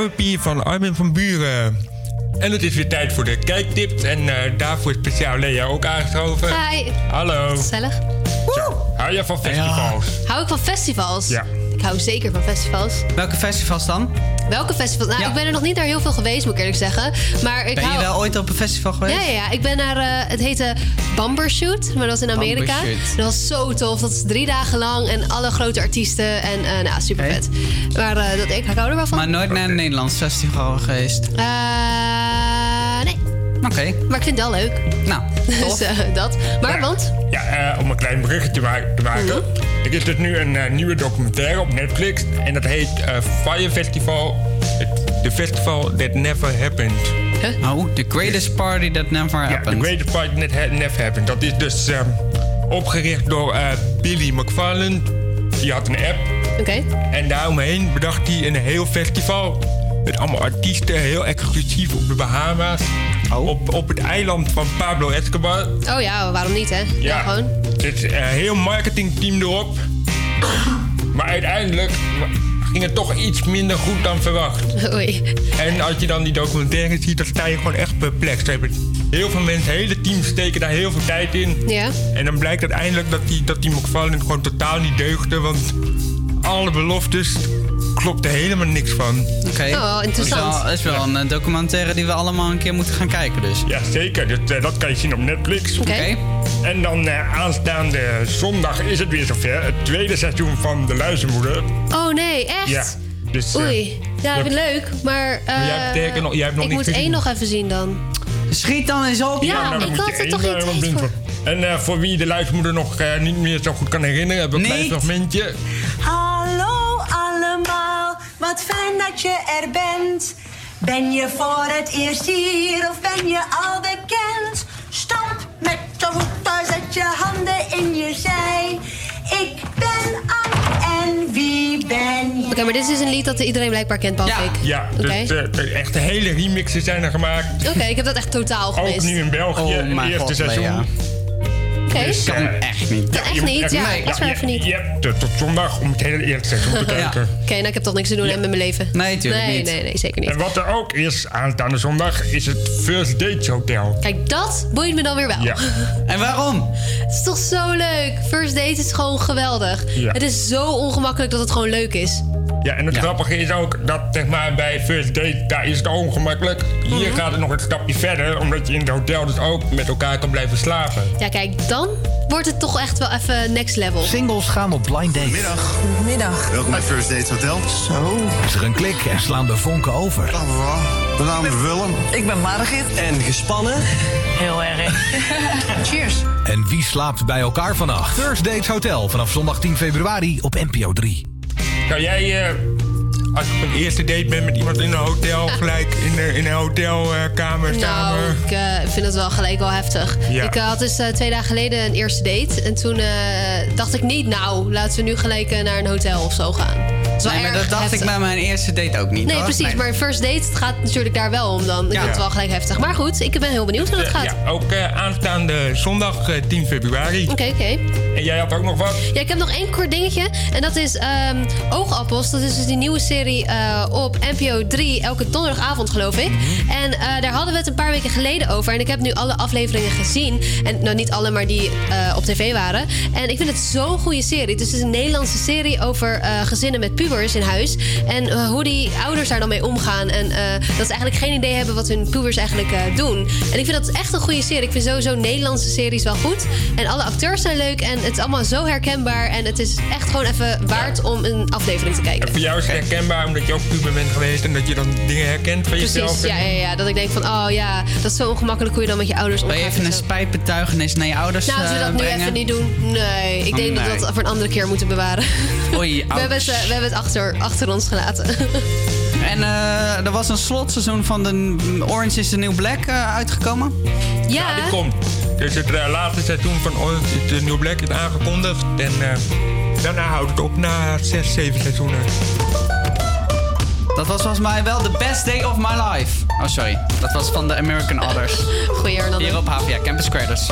Therapie van Armin van Buren. En het is weer tijd voor de kijktips. En eh, daarvoor is speciaal Lea ook aangeschoven. Hi. Hallo. Gezellig. Hou je van festivals? Hou ik van festivals? Ja. Ik hou zeker van festivals. Welke festivals dan? Welke festivals? Nou, ik ben er nog niet naar heel veel geweest, moet ik eerlijk zeggen. Maar ik Ben je wel ooit op een festival geweest? Ja, ja, ja, ik ben naar, eh, het heette Bumbershoot, maar dat was in Amerika. Dat was zo tof. Dat is drie dagen lang en alle grote artiesten en eh nou, super vet. Maar eh, dat, ik, ik hou er wel van. Maar nooit naar een Nederlands festival geweest. Eh, Oké. Maar ik vind het wel leuk. Nou, dus eh, dat. Maar want? Ja, eh, om een klein bruggetje ma- te maken. Mhm. Er is dus nu een eh, nieuwe documentaire op Netflix. En dat heet eh, Fire Festival. The Festival That Never Happened. Oh, The Greatest Party That Never Ja, Happened. The Greatest Party That ha- Never Happened. Dat is dus eh, opgericht door eh, Billy McFarland. Die had een app. Oké. En daaromheen bedacht hij een heel festival. Met allemaal artiesten, heel exclusief op de Bahama's. Op, op het eiland van Pablo Escobar. Oh ja, waarom niet, hè? Ja, gewoon. Het is een heel marketingteam erop. Maar uiteindelijk ging het toch iets minder goed dan verwacht. Oei. En als je dan die documentaire ziet, dan sta je gewoon echt perplex. Ze hebben heel veel mensen, hele teams steken daar heel veel tijd in. Ja. En dan blijkt uiteindelijk dat die, dat die McFarlane gewoon totaal niet deugde. Want alle beloftes klopte helemaal niks van. Oké. Oh, interessant. Dat is wel, is wel een eh, documentaire die we allemaal een keer moeten gaan kijken dus. Ja, zeker. Dat, eh, dat kan je zien op Netflix. Oké. En dan eh, aanstaande zondag is het weer zover. Het tweede seizoen van De Luizenmoeder. Oh nee, echt? Ja. Dus, eh, Oei. Ja, het leuk, maar... eh, Maar jij hebt teken nog- jij hebt nog ik niet moet één nog even zien dan. Schiet dan eens op. Ja, nou, dan ik moet had je er één, toch blind voor. voor. En eh, voor wie de luizenmoeder nog eh, niet meer zo goed kan herinneren, hebben we een klein fragmentje. Wat fijn dat je er bent. Ben je voor het eerst hier of ben je al bekend? Stamp met de voeten, zet je handen in je zij. Ik ben Anne en wie ben je? Oké, maar dit is dus een lied dat iedereen blijkbaar kent, behalve ja. ik. Ja, dus okay. Echt de hele remixen zijn er gemaakt. Oké, ik heb dat echt totaal gemist. Ook nu in België, oh, eerste seizoen. Oké. Dus, kan echt niet. Echt niet, ja, nee, echt even niet. Je hebt tot, tot zondag om het hele eerste seizoen te kijken. Oké, nou ik heb toch niks te doen met mijn leven. Nee, tuurlijk nee, niet. Nee, nee, zeker niet. En wat er ook is aanstaande zondag, is het First Dates Hotel. Kijk, dat boeit me dan weer wel. Ja. En waarom? Het is toch zo leuk. First date is gewoon geweldig. Ja. Het is zo ongemakkelijk dat het gewoon leuk is. Ja, en het grappige is ook dat zeg maar, bij First Date, daar is het ongemakkelijk. Hier Mhm. gaat het nog een stapje verder, omdat je in het hotel dus ook met elkaar kan blijven slapen. Ja, kijk, dan wordt het toch echt wel even next level. Singles gaan op blind date. Middag. Middag. Welkom bij First Dates Hotel. Zo. Is er een klik en slaan de vonken over. Dag mevrouw. Mijn naam is Willem. Ik ben Margit. En gespannen. Heel erg. Cheers. En wie slaapt bij elkaar vannacht? First Dates Hotel vanaf zondag 10 februari op NPO 3. Kan jij, eh, als je op een eerste date bent met iemand in een hotel, gelijk in, de, in een hotelkamer Nou, samen? ik eh, vind het wel gelijk wel heftig. Ja. Ik eh, had dus eh, twee dagen geleden een eerste date. En toen eh, dacht ik niet, nou, laten we nu gelijk eh, naar een hotel of zo gaan. Dat Nee, maar dat dacht heftig. ik bij mijn eerste date ook niet. Nee, hoor. precies. Maar first date, het gaat natuurlijk daar wel om dan. Ik Ja. vind het wel gelijk heftig. Maar goed, ik ben heel benieuwd hoe dat gaat. Ja, ook eh, aanstaande zondag eh, 10 februari. Oké, oké. En jij had ook nog wat? Ja, ik heb nog één kort dingetje. En dat is ehm, Oogappels. Dat is dus die nieuwe serie eh, op NPO 3. Elke donderdagavond, geloof ik. En eh, daar hadden we het een paar weken geleden over. En ik heb nu alle afleveringen gezien. En nou, niet alle, maar die eh, op tv waren. En ik vind het zo'n goede serie. Dus het is een Nederlandse serie over gezinnen met pubers in huis. En hoe die ouders daar dan mee omgaan. En dat ze eigenlijk geen idee hebben wat hun pubers eigenlijk doen. En ik vind dat echt een goede serie. Ik vind sowieso Nederlandse series wel goed. En alle acteurs zijn leuk. En het is allemaal zo herkenbaar. En het is echt gewoon even waard om een aflevering te kijken. Voor jou is het herkenbaar omdat je ook puber bent geweest en dat je dan dingen herkent van jezelf. Precies, ja, ja, ja. Dat ik denk van, oh ja, dat is zo ongemakkelijk hoe je dan met je ouders Wil omgaat. je even en een spijtbetuigenis naar je ouders Nou, als we eh, dat nu brengen? even niet doen. Nee, ik denk dat we dat voor een andere keer moeten bewaren. Oei, We hebben het, eh, we hebben het achter, achter ons gelaten. En eh, er was een slotseizoen van de Orange is the New Black eh, uitgekomen. Ja, Die komt. Dus het laatste seizoen van Orange is the New Black is aangekondigd. En eh, daarna houdt het op na zes, zeven seizoenen. Dat was volgens mij wel the best day of my life. Oh, sorry. Dat was van de American Others. Goeie. Hier op HVA Campus Creators.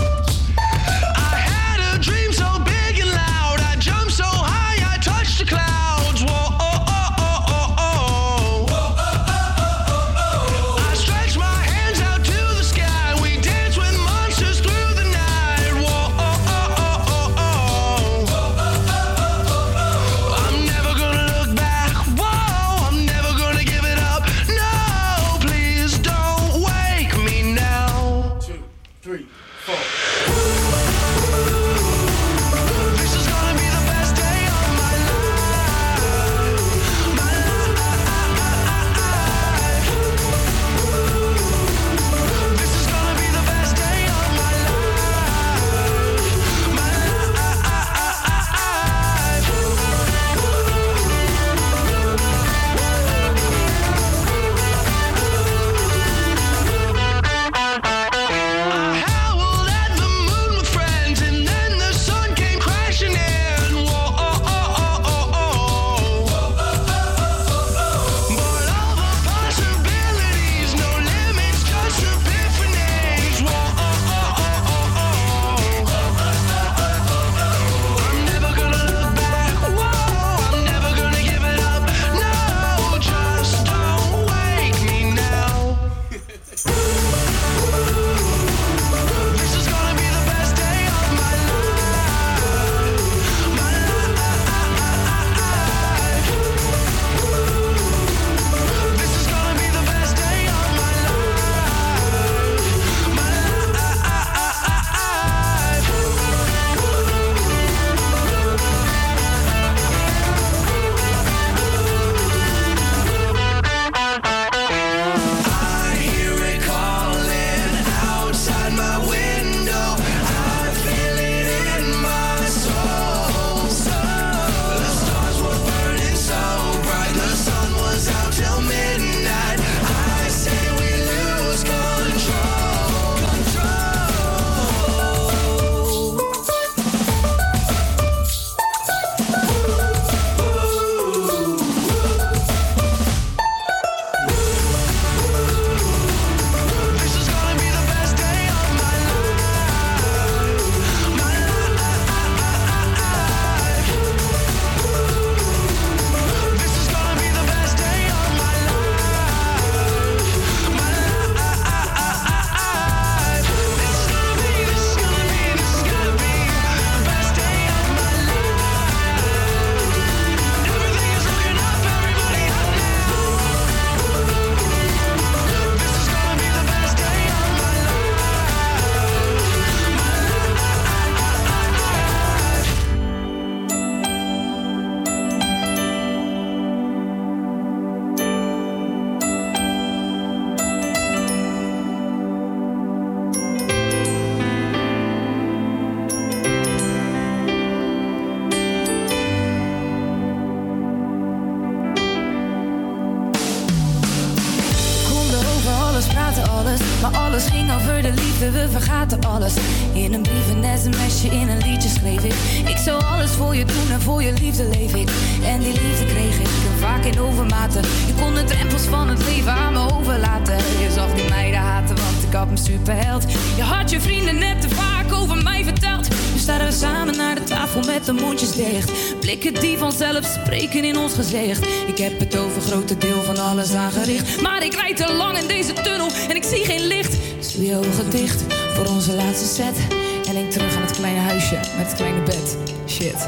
Met het kleine bed. Shit.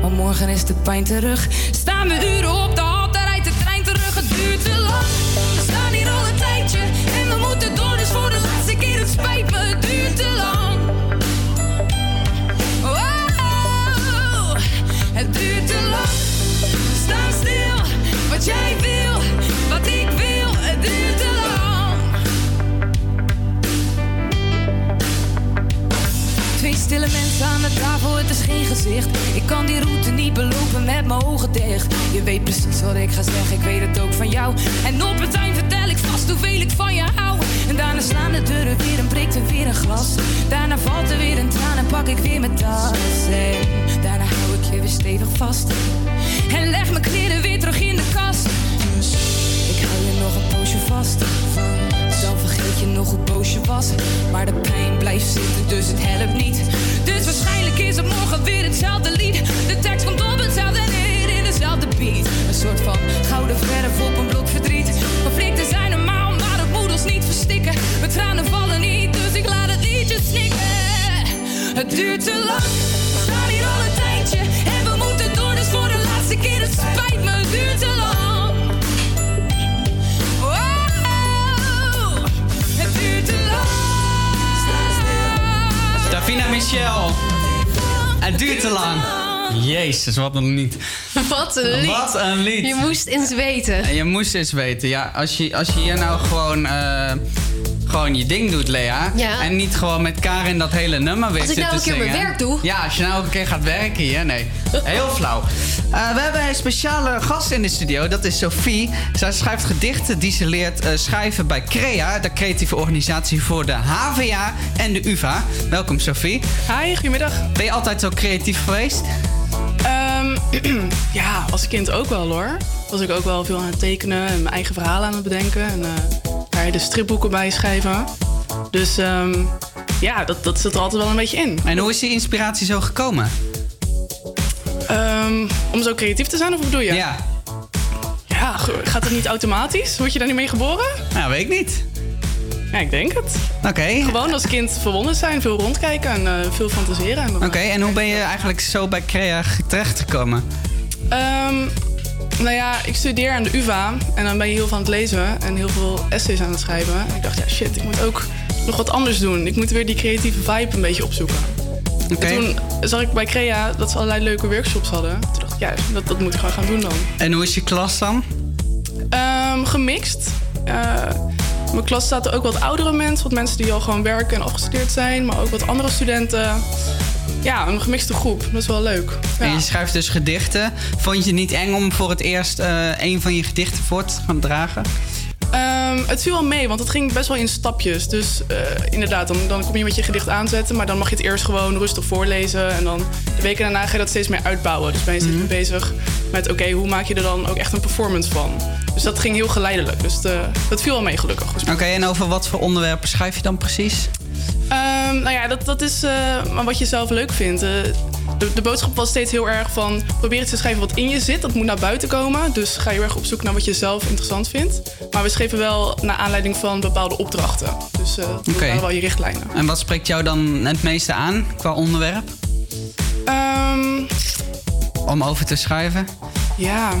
Maar morgen is de pijn terug. Staan we uren op Ik kan die route niet belopen met mijn ogen dicht. Je weet precies wat ik ga zeggen, ik weet het ook van jou. En op het eind vertel ik vast hoeveel ik van je hou. En daarna slaan de deuren weer en breekt er weer een glas. Daarna valt er weer een traan en pak ik weer mijn tas. Daarna hou ik je weer stevig vast. En leg mijn kleren weer terug in de kast. Dus ik hou je nog een poosje vast. Dan vergeet je nog hoe boos je was. Maar de pijn blijft zitten, dus het helpt niet. Dus waarschijnlijk is het morgen weer hetzelfde lied. De tekst komt op hetzelfde neer in dezelfde beat. Een soort van gouden verf op een blok verdriet. Conflicten zijn normaal, maar dat moet ons niet verstikken. Mijn tranen vallen niet, dus ik laat het liedje snikken. Het duurt te lang, we staan hier al een tijdje. En we moeten door, dus voor de laatste keer. Het spijt me, het duurt te lang. Davina Michel. Het duurt te lang. Jezus, wat een lied. Wat een lied. Wat een lied. Je moest eens weten. En je moest eens weten, ja, als je, als je hier nou gewoon, eh, gewoon je ding doet, Lea. Ja. En niet gewoon met Karin dat hele nummer weer Als ik nou te een keer zingen. mijn werk doe. Ja, als je nou ook een keer gaat werken hier. Nee, heel flauw. Eh, we hebben een speciale gast in de studio, dat is Sophie. Zij schrijft gedichten die ze leert eh, schrijven bij CREA, de creatieve organisatie voor de HVA en de UvA. Welkom Sophie. Hi, goedemiddag. Ben je altijd zo creatief geweest? Ehm, ja, als kind ook wel hoor. Was ik ook wel veel aan het tekenen en mijn eigen verhalen aan het bedenken. En eh, de stripboeken bij schrijven. Dus ehm, ja, dat, dat zit er altijd wel een beetje in. En hoe is die inspiratie zo gekomen? Ehm, om zo creatief te zijn, of wat bedoel je? Ja. Ja, gaat het niet automatisch? Word je daar niet mee geboren? Nou, weet ik niet. Ja, ik denk het. Oké. Gewoon als kind verwonderd zijn, veel rondkijken en eh, veel fantaseren. Oké, en hoe ben je eigenlijk zo bij Crea terechtgekomen? Ehm, nou ja, ik studeer aan de UvA en dan ben je heel veel aan het lezen en heel veel essays aan het schrijven. En ik dacht, ja shit, ik moet ook nog wat anders doen. Ik moet weer die creatieve vibe een beetje opzoeken. En toen zag ik bij Crea dat ze allerlei leuke workshops hadden. Toen dacht ik, ja, dat, dat moet ik gewoon gaan doen dan. En hoe is je klas dan? Ehm, gemixt. Eh, in mijn klas zaten ook wat oudere mensen, wat mensen die al gewoon werken en afgestudeerd zijn, maar ook wat andere studenten. Ja, een gemixte groep. Dat is wel leuk. Ja. En je schrijft dus gedichten. Vond je het niet eng om voor het eerst eh, een van je gedichten voor te gaan dragen? Ehm, het viel wel mee, want het ging best wel in stapjes. Dus eh, inderdaad, dan, dan kom je met je gedicht aanzetten... maar dan mag je het eerst gewoon rustig voorlezen... en dan de weken daarna ga je dat steeds meer uitbouwen. Dus ben je steeds meer bezig met... oké, hoe maak je er dan ook echt een performance van? Dus dat ging heel geleidelijk. Dus de, dat viel wel mee, gelukkig. Oké, en over wat voor onderwerpen schrijf je dan precies? Ehm, nou ja, dat, dat is eh, wat je zelf leuk vindt. Eh, de, de boodschap was steeds heel erg van... probeer iets te schrijven wat in je zit. Dat moet naar buiten komen. Dus ga heel erg op zoek naar wat je zelf interessant vindt. Maar we schreven wel naar aanleiding van bepaalde opdrachten. Dus eh dat waren wel je richtlijnen. En wat spreekt jou dan het meeste aan qua onderwerp? Ehm, Om over te schrijven? ja,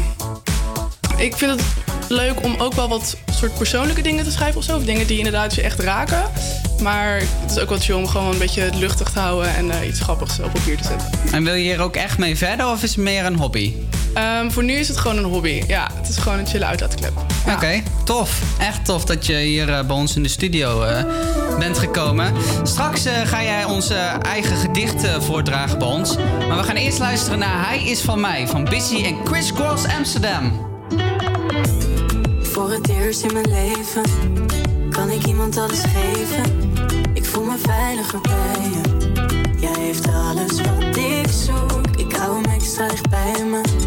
ik vind het leuk om ook wel wat soort persoonlijke dingen te schrijven of zo. Of dingen die inderdaad je echt raken. Maar het is ook wel chill om gewoon een beetje het luchtig te houden... en eh, iets grappigs op papier te zetten. En wil je hier ook echt mee verder of is het meer een hobby? Ehm, voor nu is het gewoon een hobby. Ja, het is gewoon een chille uitlaatklep. Oké, tof. Echt tof dat je hier eh, bij ons in de studio eh, bent gekomen. Straks ga jij onze eigen gedichten voordragen bij ons. Maar we gaan eerst luisteren naar Hij is van mij van Busy en Chris Cross Amsterdam het eerst in mijn leven kan ik iemand alles geven. Ik voel me veiliger bij je. Jij heeft alles wat ik zoek. Ik hou hem extra dicht bij me.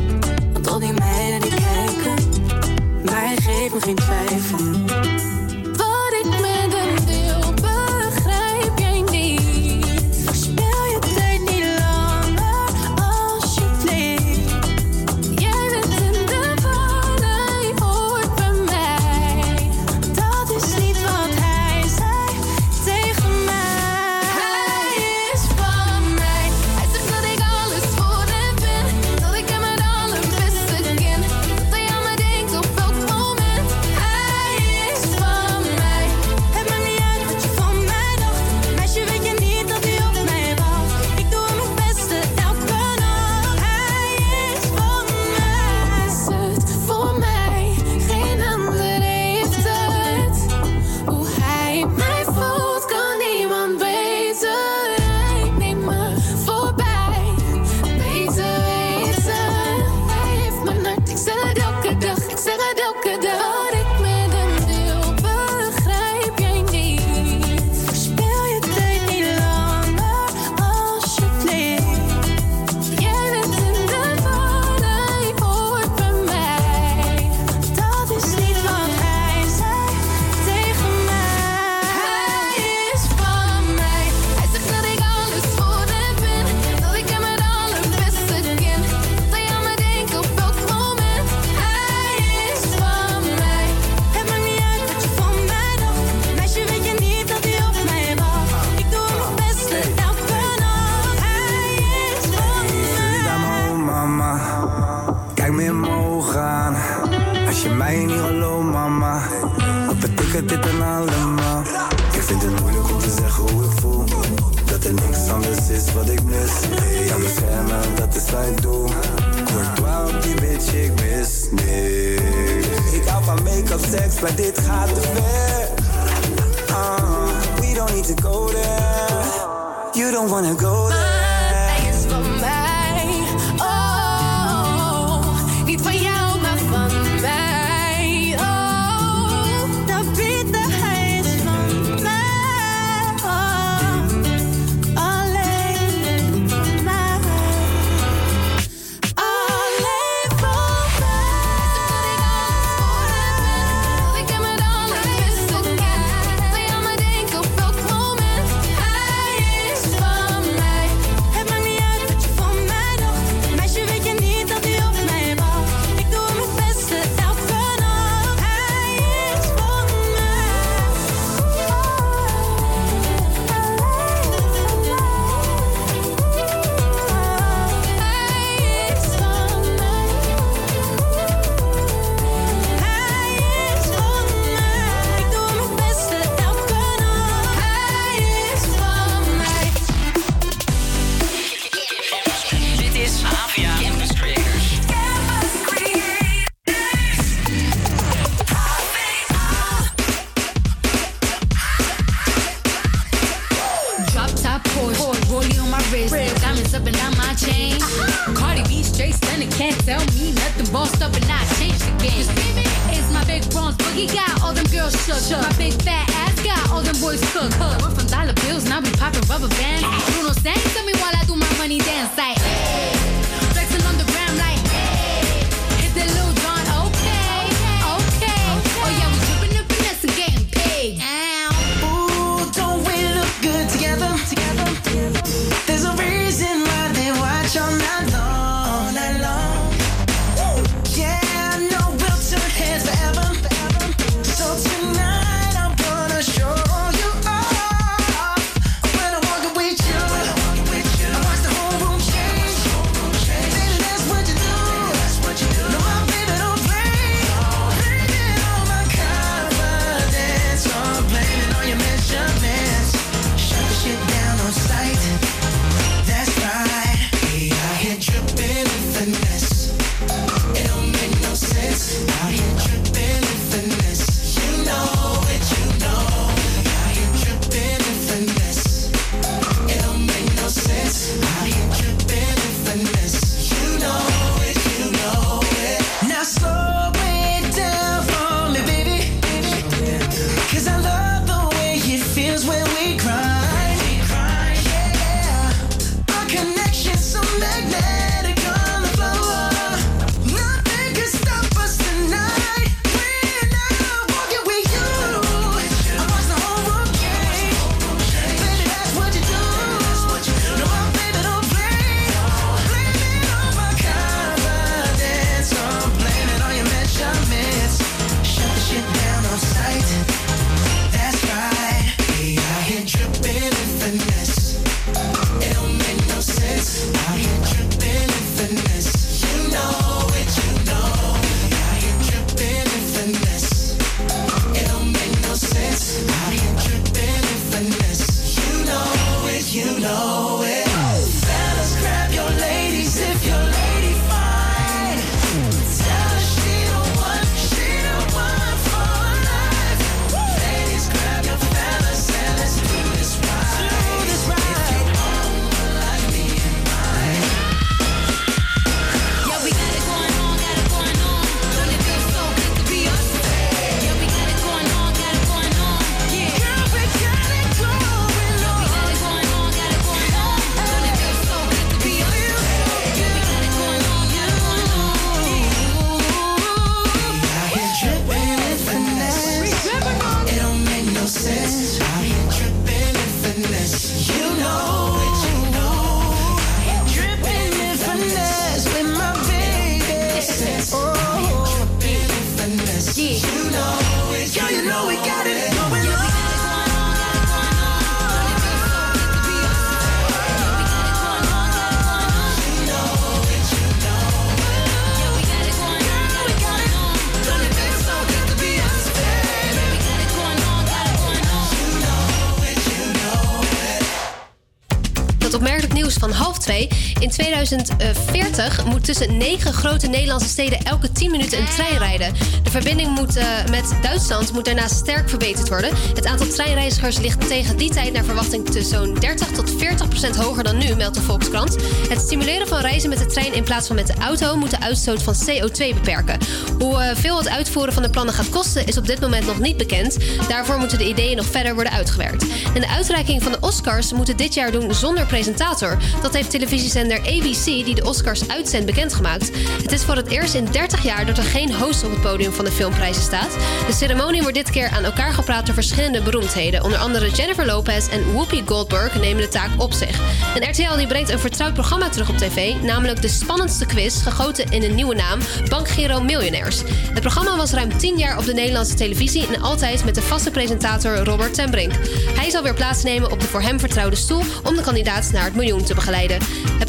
Tussen negen grote Nederlandse steden elke 10 minuten een trein rijden. De verbinding moet, eh, met Duitsland moet daarnaast sterk verbeterd worden. Het aantal treinreizigers ligt tegen die tijd naar verwachting te zo'n 30 tot 40 procent hoger dan nu, meldt de Volkskrant. Het stimuleren van reizen met de trein in plaats van met de auto moet de uitstoot van CO2 beperken. Hoe eh, het uitvoeren van de plannen gaat kosten is op dit moment nog niet bekend. Daarvoor moeten de ideeën nog verder worden uitgewerkt. En de uitreiking van de Oscars moeten dit jaar doen zonder presentator. Dat heeft televisiezender ABC, die de Oscars uitzendt, bekendgemaakt. Het is voor het eerst in 30 jaar dat er geen host op het podium van de filmprijzen staat. De ceremonie wordt dit keer aan elkaar gepraat door verschillende beroemdheden. Onder andere Jennifer Lopez en Whoopi Goldberg nemen de taak op zich. En RTL die brengt een vertrouwd programma terug op tv, namelijk de spannendste quiz, gegoten in een nieuwe naam, Bankgiro Millionaires. Het programma was ruim 10 jaar op de Nederlandse televisie en altijd met de vaste presentator Robert ten Brink. Hij zal weer plaatsnemen op de voor hem vertrouwde stoel om de kandidaat naar het miljoen te begeleiden.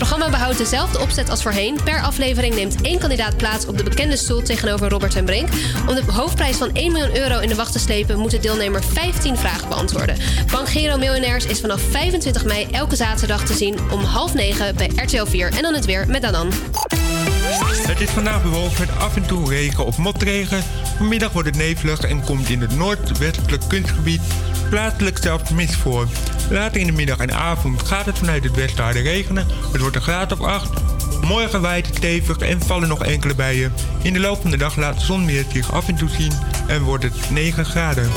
Programma behoudt dezelfde opzet als voorheen. Per aflevering neemt één kandidaat plaats op de bekende stoel tegenover Robert ten Brink. Om de hoofdprijs van 1 miljoen euro in de wacht te slepen, moet de deelnemer 15 vragen beantwoorden. Bankgiro Millionaires is vanaf 25 mei elke zaterdag te zien om half negen bij RTL 4 en dan het weer met Danan. Het is vandaag bewolkt met af en toe regen of motregen. Vanmiddag wordt het nevelig en komt in het noordwestelijk kunstgebied plaatselijk zelfs mist voor. Later in de middag en avond gaat het vanuit het westen regenen. Het wordt een graad of 8. Morgen waait het stevig en vallen nog enkele bijen. In de loop van de dag laat de zon weer zich af en toe zien en wordt het 9 graden.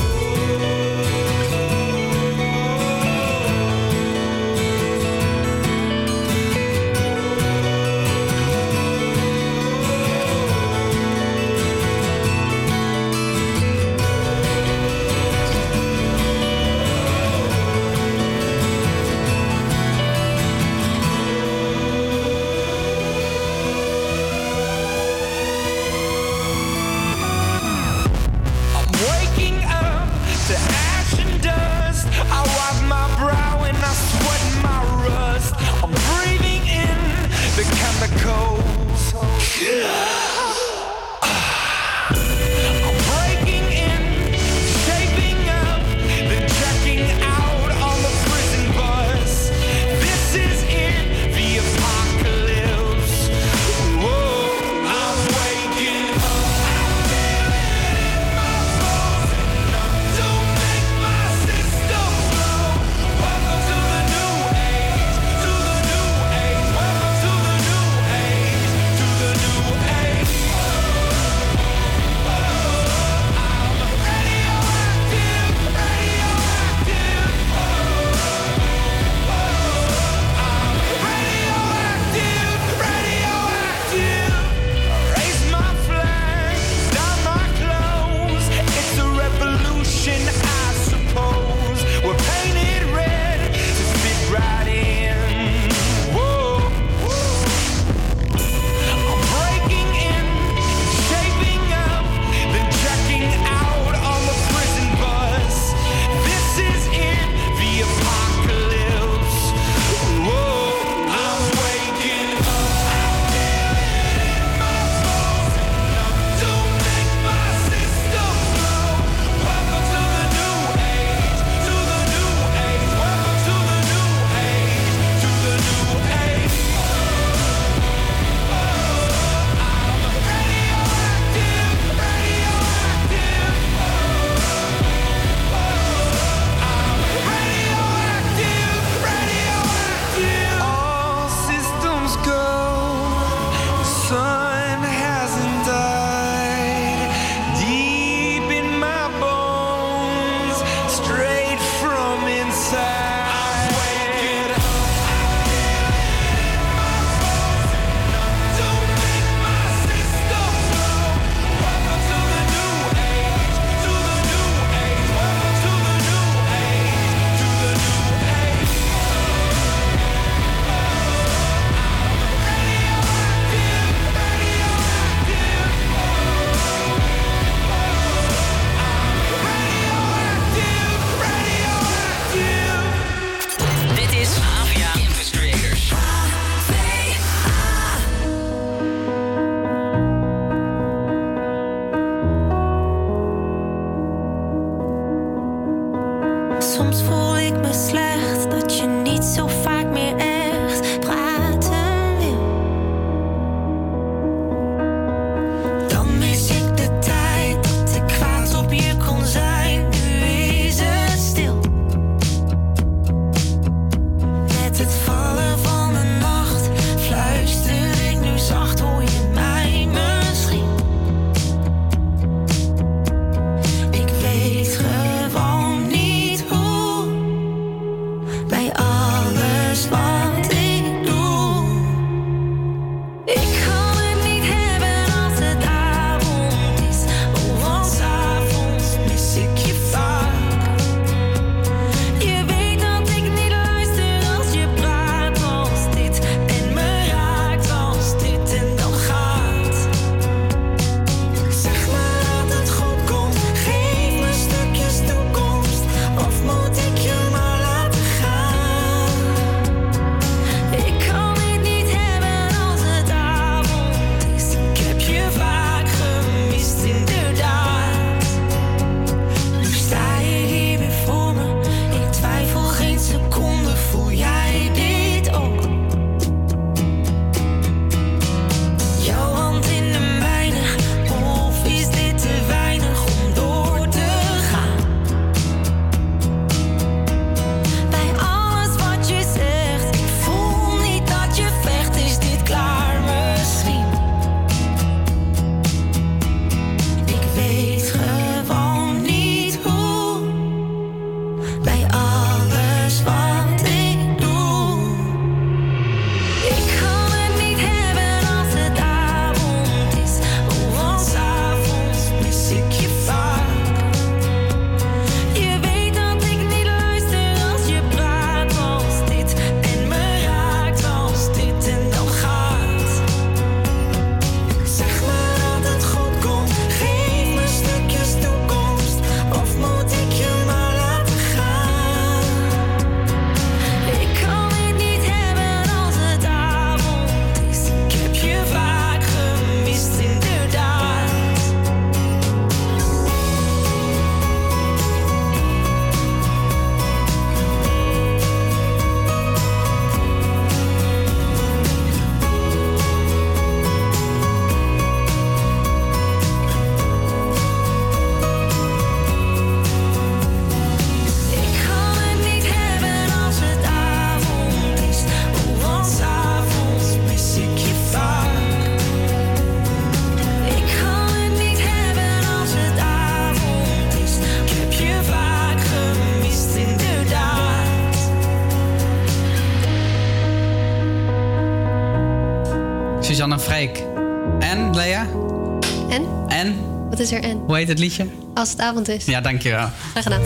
Heet het liedje? Als het avond is. Ja, dankjewel. Graag gedaan.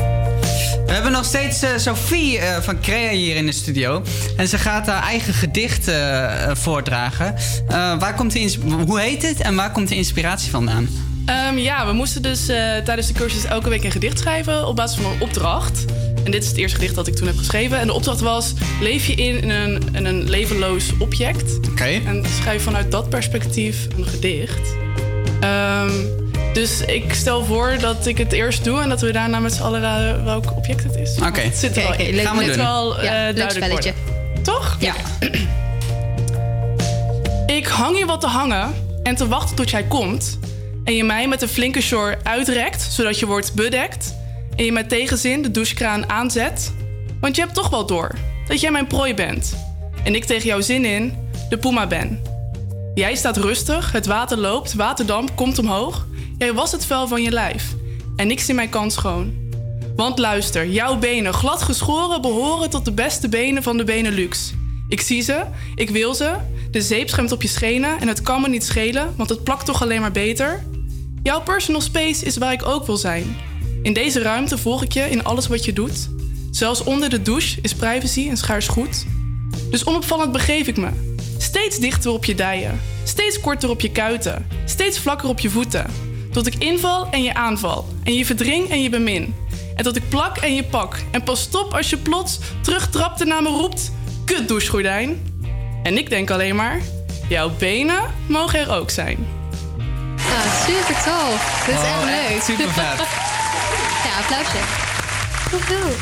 We hebben nog steeds eh, Sophie eh, van Crea hier in de studio. En ze gaat haar eigen gedicht eh, voordragen. Eh, waar komt de ins- hoe heet het en waar komt de inspiratie vandaan? Ehm, ja, we moesten dus eh, tijdens de cursus elke week een gedicht schrijven op basis van een opdracht. En dit is het eerste gedicht dat ik toen heb geschreven. En de opdracht was: leef je in een, in een levenloos object. Oké. En schrijf vanuit dat perspectief een gedicht. Ehm, dus ik stel voor dat ik het eerst doe en dat we daarna met z'n allen raden welk object het is. Oké. Het zit er wel Oké, in. leuk. Gaan we wel doen. eh, Ja, leuk duidelijk spelletje. worden. Toch? Ja. Ik hang hier wat te hangen en te wachten tot jij komt. En je mij met een flinke shore uitrekt, zodat je wordt bedekt. En je met tegenzin de douchekraan aanzet. Want je hebt toch wel door dat jij mijn prooi bent. En ik tegen jouw zin in de puma ben. Jij staat rustig, het water loopt, waterdamp komt omhoog. Jij was het vel van je lijf. En ik zie mijn kans schoon. Want luister, jouw benen, glad geschoren, behoren tot de beste benen van de Benelux. Ik zie ze, ik wil ze. De zeep schuimt op je schenen en het kan me niet schelen, want het plakt toch alleen maar beter. Jouw personal space is waar ik ook wil zijn. In deze ruimte volg ik je in alles wat je doet. Zelfs onder de douche is privacy en schaars goed. Dus onopvallend begeef ik me. Steeds dichter op je dijen. Steeds korter op je kuiten. Steeds vlakker op je voeten. Tot ik inval en je aanval. En je verdring en je bemin. En tot ik plak en je pak. En pas stop als je plots terugtrapt en naar me roept... Kut douchegordijn. En ik denk alleen maar... Jouw benen mogen er ook zijn. Ah, super tof. Dit is echt leuk. super vet. ja, applausje. Woehoe.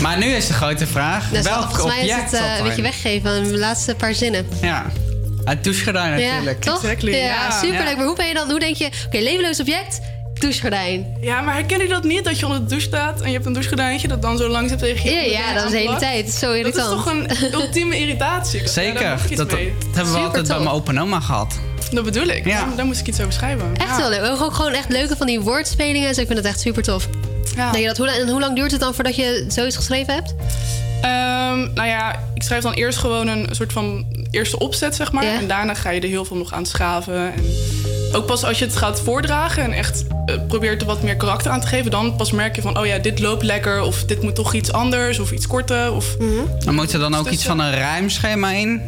Maar nu is de grote vraag. Dus welk volgens mij is object het eh, een beetje weggeven aan de laatste paar zinnen. Ja. Het douchegordijn natuurlijk. Ja, toch? Ja, superleuk. Maar hoe ben je dan? Hoe denk je, oké, levenloos object, douchegordijn. Ja, maar herken je dat niet? Dat je onder de douche staat en je hebt een douchegordijntje dat dan zo langzaam tegen je Ja, ja, dat is de hele tijd. Het is zo irritant. Dat is toch een ultieme irritatie? Zeker. dat, hebben we altijd bij mijn opa en oma gehad. Dat bedoel ik. Ja. Daar, daar moest ik iets over schrijven. Echt Ja. wel leuk. Ook gewoon echt leuke van die woordspelingen. Dus ik vind het echt super tof. Ja. Denk je dat, hoe, lang- en hoe lang duurt het dan voordat je zoiets geschreven hebt? Ehm, nou ja, ik schrijf dan eerst gewoon een soort van eerste opzet, zeg maar. Ja. En daarna ga je er heel veel nog aan schaven. En ook pas als je het gaat voordragen en echt eh, probeert er wat meer karakter aan te geven... dan pas merk je van, oh ja, dit loopt lekker... of dit moet toch iets anders of iets korter. Of, Dan moet er dan ook Dus iets van een rijmschema in.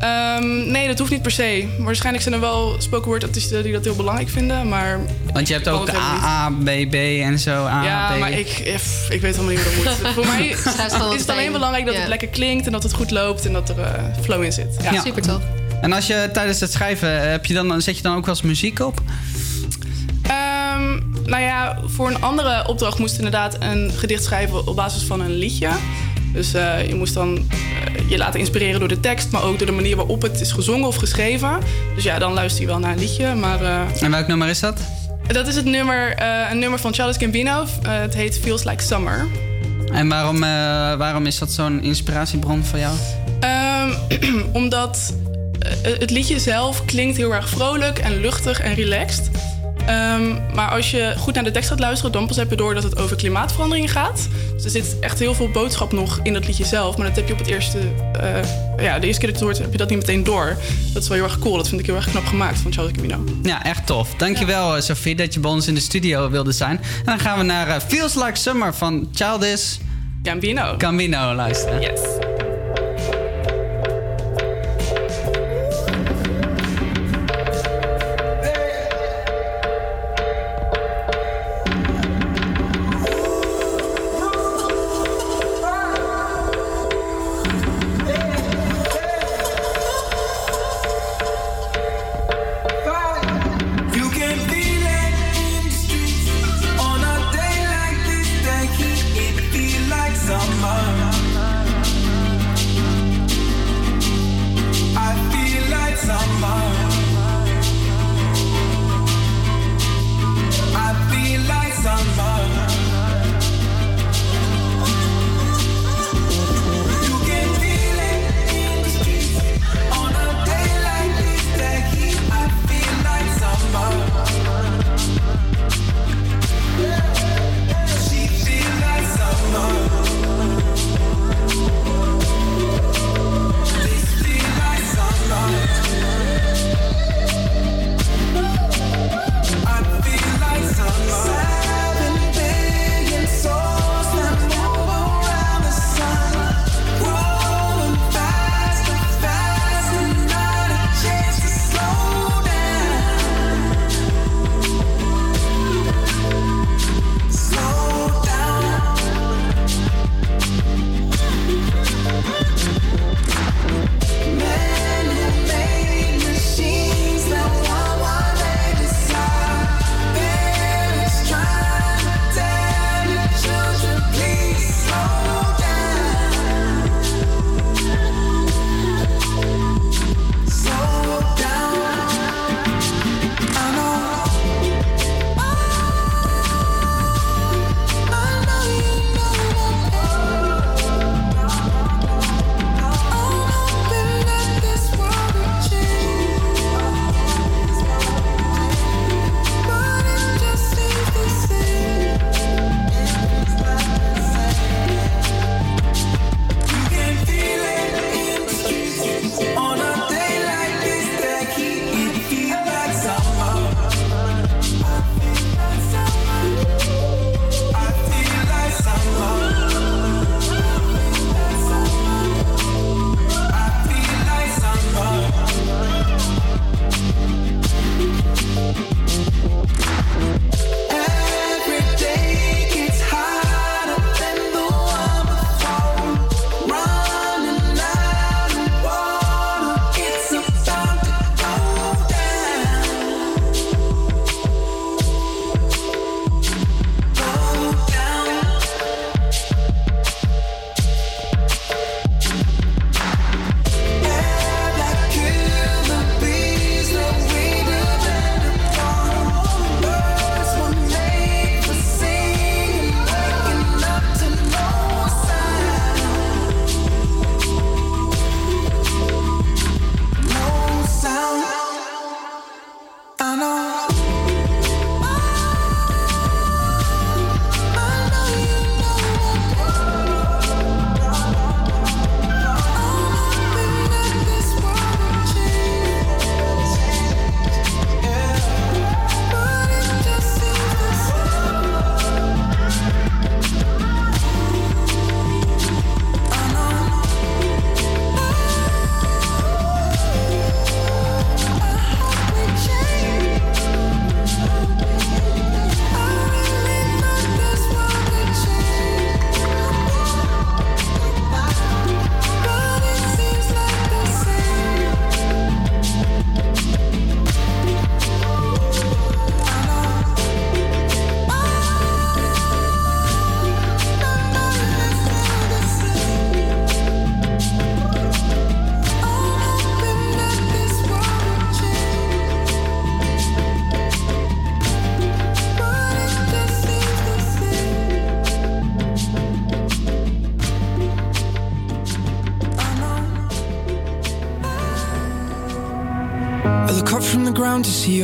Ehm, nee, dat hoeft niet per se. Waarschijnlijk zijn er wel spoken word artiesten die dat heel belangrijk vinden, maar... Want je hebt ook het helemaal niet. A, A, B, B en zo. A, Ja, B. maar ik, if, ik weet helemaal niet hoe dat moet. Voor mij is het alleen belangrijk dat Ja. het lekker klinkt... en dat het goed loopt en dat er eh, flow in zit. Ja. Ja. Super tof. En als je tijdens het schrijven, heb je dan, zet je dan ook wel eens muziek op? Ehm, nou ja, voor een andere opdracht moest inderdaad een gedicht schrijven op basis van een liedje. Dus eh, je moest dan eh, je laten inspireren door de tekst, maar ook door de manier waarop het is gezongen of geschreven. Dus ja, dan luister je wel naar een liedje. Maar eh, En welk nummer is dat? dat is het nummer, een nummer van Charles Gambino. Het heet Feels Like Summer. En waarom, waarom is dat zo'n inspiratiebron voor jou? Ehm, omdat het liedje zelf klinkt heel erg vrolijk en luchtig en relaxed. Ehm, maar als je goed naar de tekst gaat luisteren, dan pas heb je door dat het over klimaatverandering gaat. Dus er zit echt heel veel boodschap nog in dat liedje zelf. Maar dat heb je op het eerste, eh, ja, de eerste keer dat je het hoort, heb je dat niet meteen door. Dat is wel heel erg cool. Dat vind ik heel erg knap gemaakt van Charles Camino. Ja, echt tof. Dankjewel eh, Sophie dat je bij ons in de studio wilde zijn. En dan gaan we naar eh, Feels Like Summer van Childish Gambino. Gambino luisteren. Yes.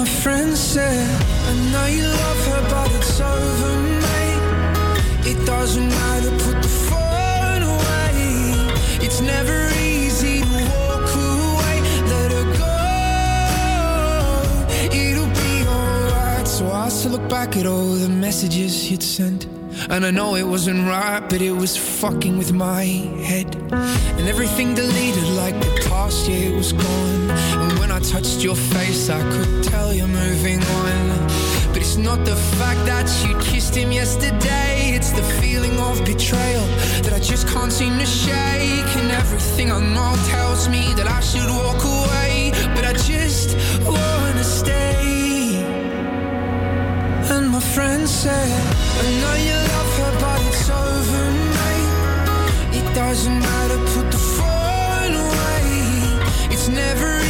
My friend said, I know you love her, but it's over, mate. It doesn't matter, put the phone away. It's never easy to walk away. Let her go. It'll be alright. So I still look back at all the messages you'd sent. And I know it wasn't right, but it was fucking with my head. And everything deleted like the past year was gone. And when I touched your face, I could tell you're moving on. But it's not the fact that you kissed him yesterday, it's the feeling of betrayal that I just can't seem to shake. And everything I know tells me that I should walk away, but I just wanna stay. And my friend said, I know you love her, but it's over, mate. It doesn't matter, put the phone away. It's never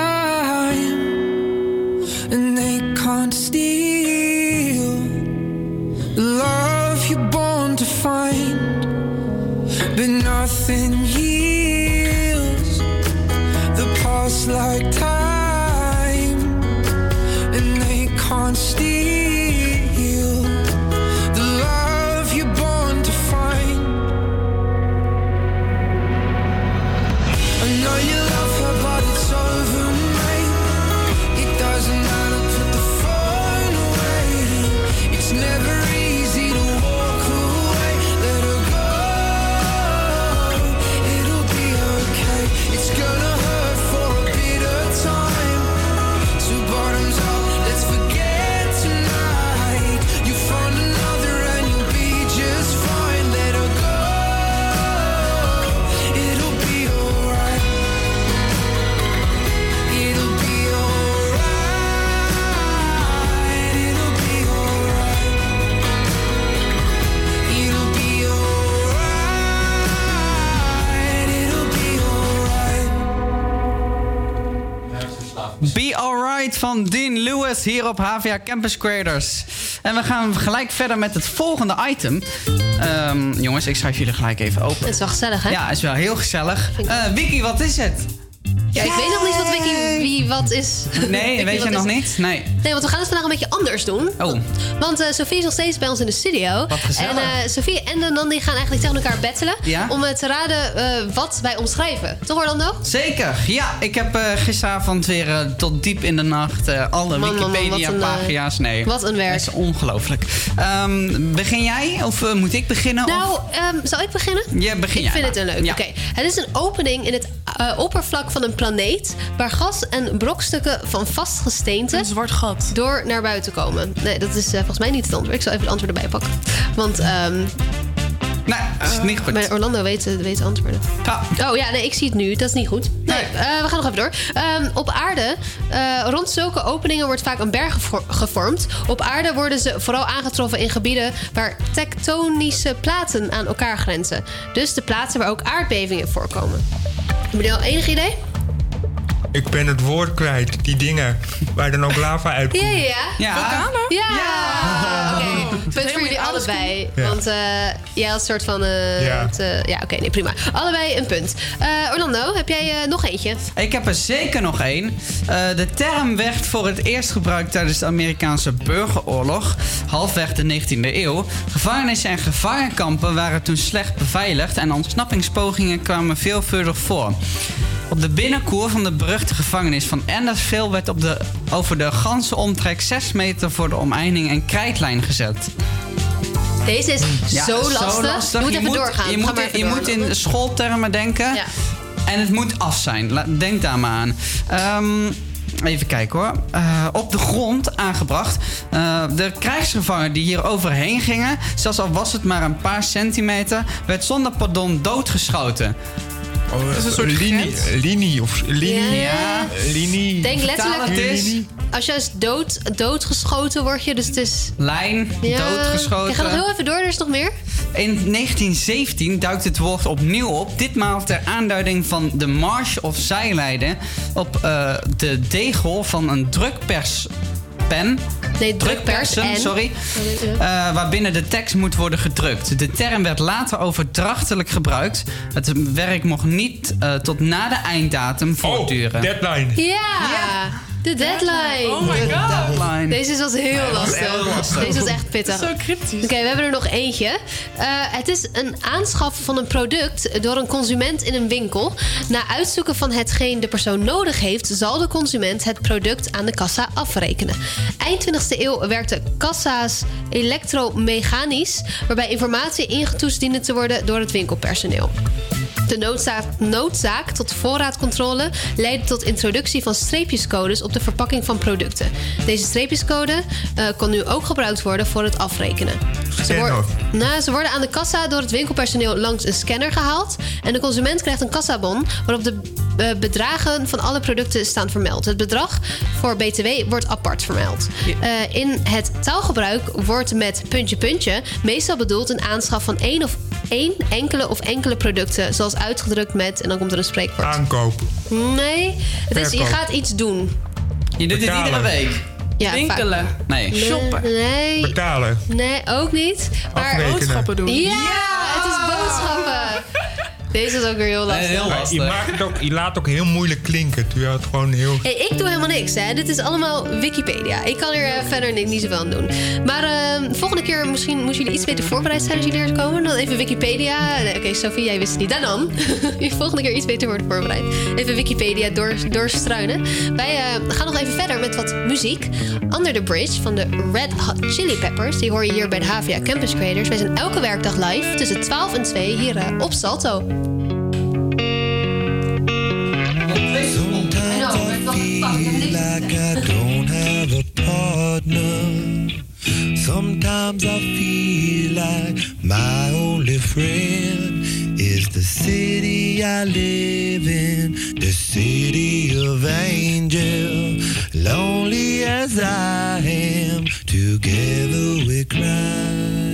But nothing heals the past like time, Van Dean Lewis hier op HVA Campus Creators. En we gaan gelijk verder met het volgende item. Ehm, jongens, ik schrijf jullie gelijk even open. Het is wel gezellig, hè? Ja, het is wel heel gezellig. Eh Vicky, wat is het? Ja, ik weet nog niet wat Wiki wie wat is. Nee, weet je nog is. niet? Nee. Nee, want we gaan het vandaag een beetje anders doen. Oh, Want eh Sofie is nog steeds bij ons in de studio. Wat gezellig. En eh Sofie en de Nandi gaan eigenlijk tegen elkaar battelen. Ja? Om eh, te raden wat wij omschrijven. Toch Orlando? zeker. Ja, ik heb gisteravond weer tot diep in de nacht alle Wikipedia-pagina's. Nee, wat een werk. Dat is ongelooflijk. Ehm, begin jij of moet ik beginnen? Nou, ehm, zal ik beginnen? Ja, begin ik jij vind maar. het een leuk. Ja. Oké, het is een opening in het oppervlak van een planeet waar gas en brokstukken van vast gesteente Een zwart gat. door naar buiten komen. Nee, dat is eh, volgens mij niet het antwoord. Ik zal even de antwoorden erbij pakken. Want ehm Nee, dat is niet goed. Orlando weet, eh, weet de antwoorden. Oh ja, nee, ik zie het nu. Dat is niet goed. Nee, eh, we gaan nog even door. Ehm, op aarde, eh, rond zulke openingen wordt vaak een berg gevo- gevormd. Op aarde worden ze vooral aangetroffen in gebieden waar tektonische platen aan elkaar grenzen. Dus de plaatsen waar ook aardbevingen voorkomen. Heb je al enig idee? Ik ben het woord kwijt. Die dingen waar dan ook lava uitkomt. Ja, ja, ja. Ja. Vulkanen? Ja. Oké, punt voor jullie allebei. Ja. Want eh jij had een soort van... eh, Ja. het, eh, ja, oké, nee, prima. Allebei een punt. Eh, Orlando, heb jij eh, nog eentje? Ik heb er zeker nog één. Eh, de term werd voor het eerst gebruikt tijdens de Amerikaanse burgeroorlog, halfweg de 19e eeuw. Gevangenissen en gevangenkampen waren toen slecht beveiligd en ontsnappingspogingen kwamen veelvuldig voor. Op de binnenkoer van de beruchte gevangenis van Andersville werd op de, over de ganse omtrek 6 meter voor de omeining een krijtlijn gezet. Deze is Ja, zo, lastig. Je moet even doorgaan. Je moet, maar even je door. moet in schooltermen denken. Ja. En het moet af zijn. Denk daar maar aan. Ehm, even kijken hoor. Eh, op de grond aangebracht. Eh, de krijgsgevangen die hier overheen gingen, zelfs al was het maar een paar centimeter, werd zonder pardon doodgeschoten. Oh, is een soort linie, linie of linie. Ja. Linie. Denk letterlijk, het is- als je is dood, doodgeschoten word je, dus het is... Lijn, Ja. doodgeschoten. Oké, ga nog heel even door, er is nog meer. In 1917 duikt het woord opnieuw op. Ditmaal ter aanduiding van de marge of zijlijden op eh, de degel van een drukperspen. Nee, drukpersen, en- sorry. Eh, waarbinnen de tekst moet worden gedrukt. De term werd later overdrachtelijk gebruikt. Het werk mocht niet eh, tot na de einddatum voortduren. deadline. Ja, de deadline. Oh my De god. deadline. Deze was heel was lastig. heel lastig. Deze was echt pittig. Zo cryptisch. Oké, we hebben er nog eentje. Eh, het is een aanschaffen van een product door een consument in een winkel. Na uitzoeken van hetgeen de persoon nodig heeft, zal de consument het product aan de kassa afrekenen. Eind 20e eeuw werkten kassa's elektromechanisch, waarbij informatie ingetoetst diende te worden door het winkelpersoneel. De noodzaak, noodzaak tot voorraadcontrole leidde tot introductie van streepjescodes op de verpakking van producten. Deze streepjescode eh, kon nu ook gebruikt worden voor het afrekenen. Ze, Scanner. wor- nou, ze worden aan de kassa door het winkelpersoneel langs een scanner gehaald. En de consument krijgt een kassabon waarop de eh, bedragen van alle producten staan vermeld. Het bedrag voor BTW wordt apart vermeld. Eh, in het taalgebruik wordt met puntje puntje meestal bedoeld een aanschaf van één of één enkele of enkele producten, zoals uitgedrukt met en dan komt er een spreekwoord. Aankoop. Nee, het is, je gaat iets doen. Je doet dit Betalen. iedere week. Ja, Winkelen. Nee. Shoppen. Nee, Betalen. nee, ook niet. Maar Afrekenen. Boodschappen doen. ja, het is boodschappen. Deze is ook weer heel lastig. heel Maar lastig. je, maakt het ook, je laat het ook heel moeilijk klinken. Terwijl het gewoon heel... Hey, ik doe helemaal niks, hè. Dit is allemaal Wikipedia. Ik kan er eh, verder niet, niet zoveel aan doen. Maar eh, volgende keer misschien moesten jullie iets beter voorbereid zijn als jullie er komen. Dan even Wikipedia. Nee, Oké, Sophie, jij wist het niet. Dan dan. volgende keer iets beter worden voorbereid. Even Wikipedia door, doorstruinen. Wij eh, gaan nog even verder met wat muziek. Under the Bridge van de Red Hot Chili Peppers. Die hoor je hier bij de HVA Campus Creators. Wij zijn elke werkdag live tussen 12 en 2 hier eh, op Salto. Like I don't have a partner. Sometimes I feel like my only friend is the city I live in, the city of angel. Lonely as I am, together we cry.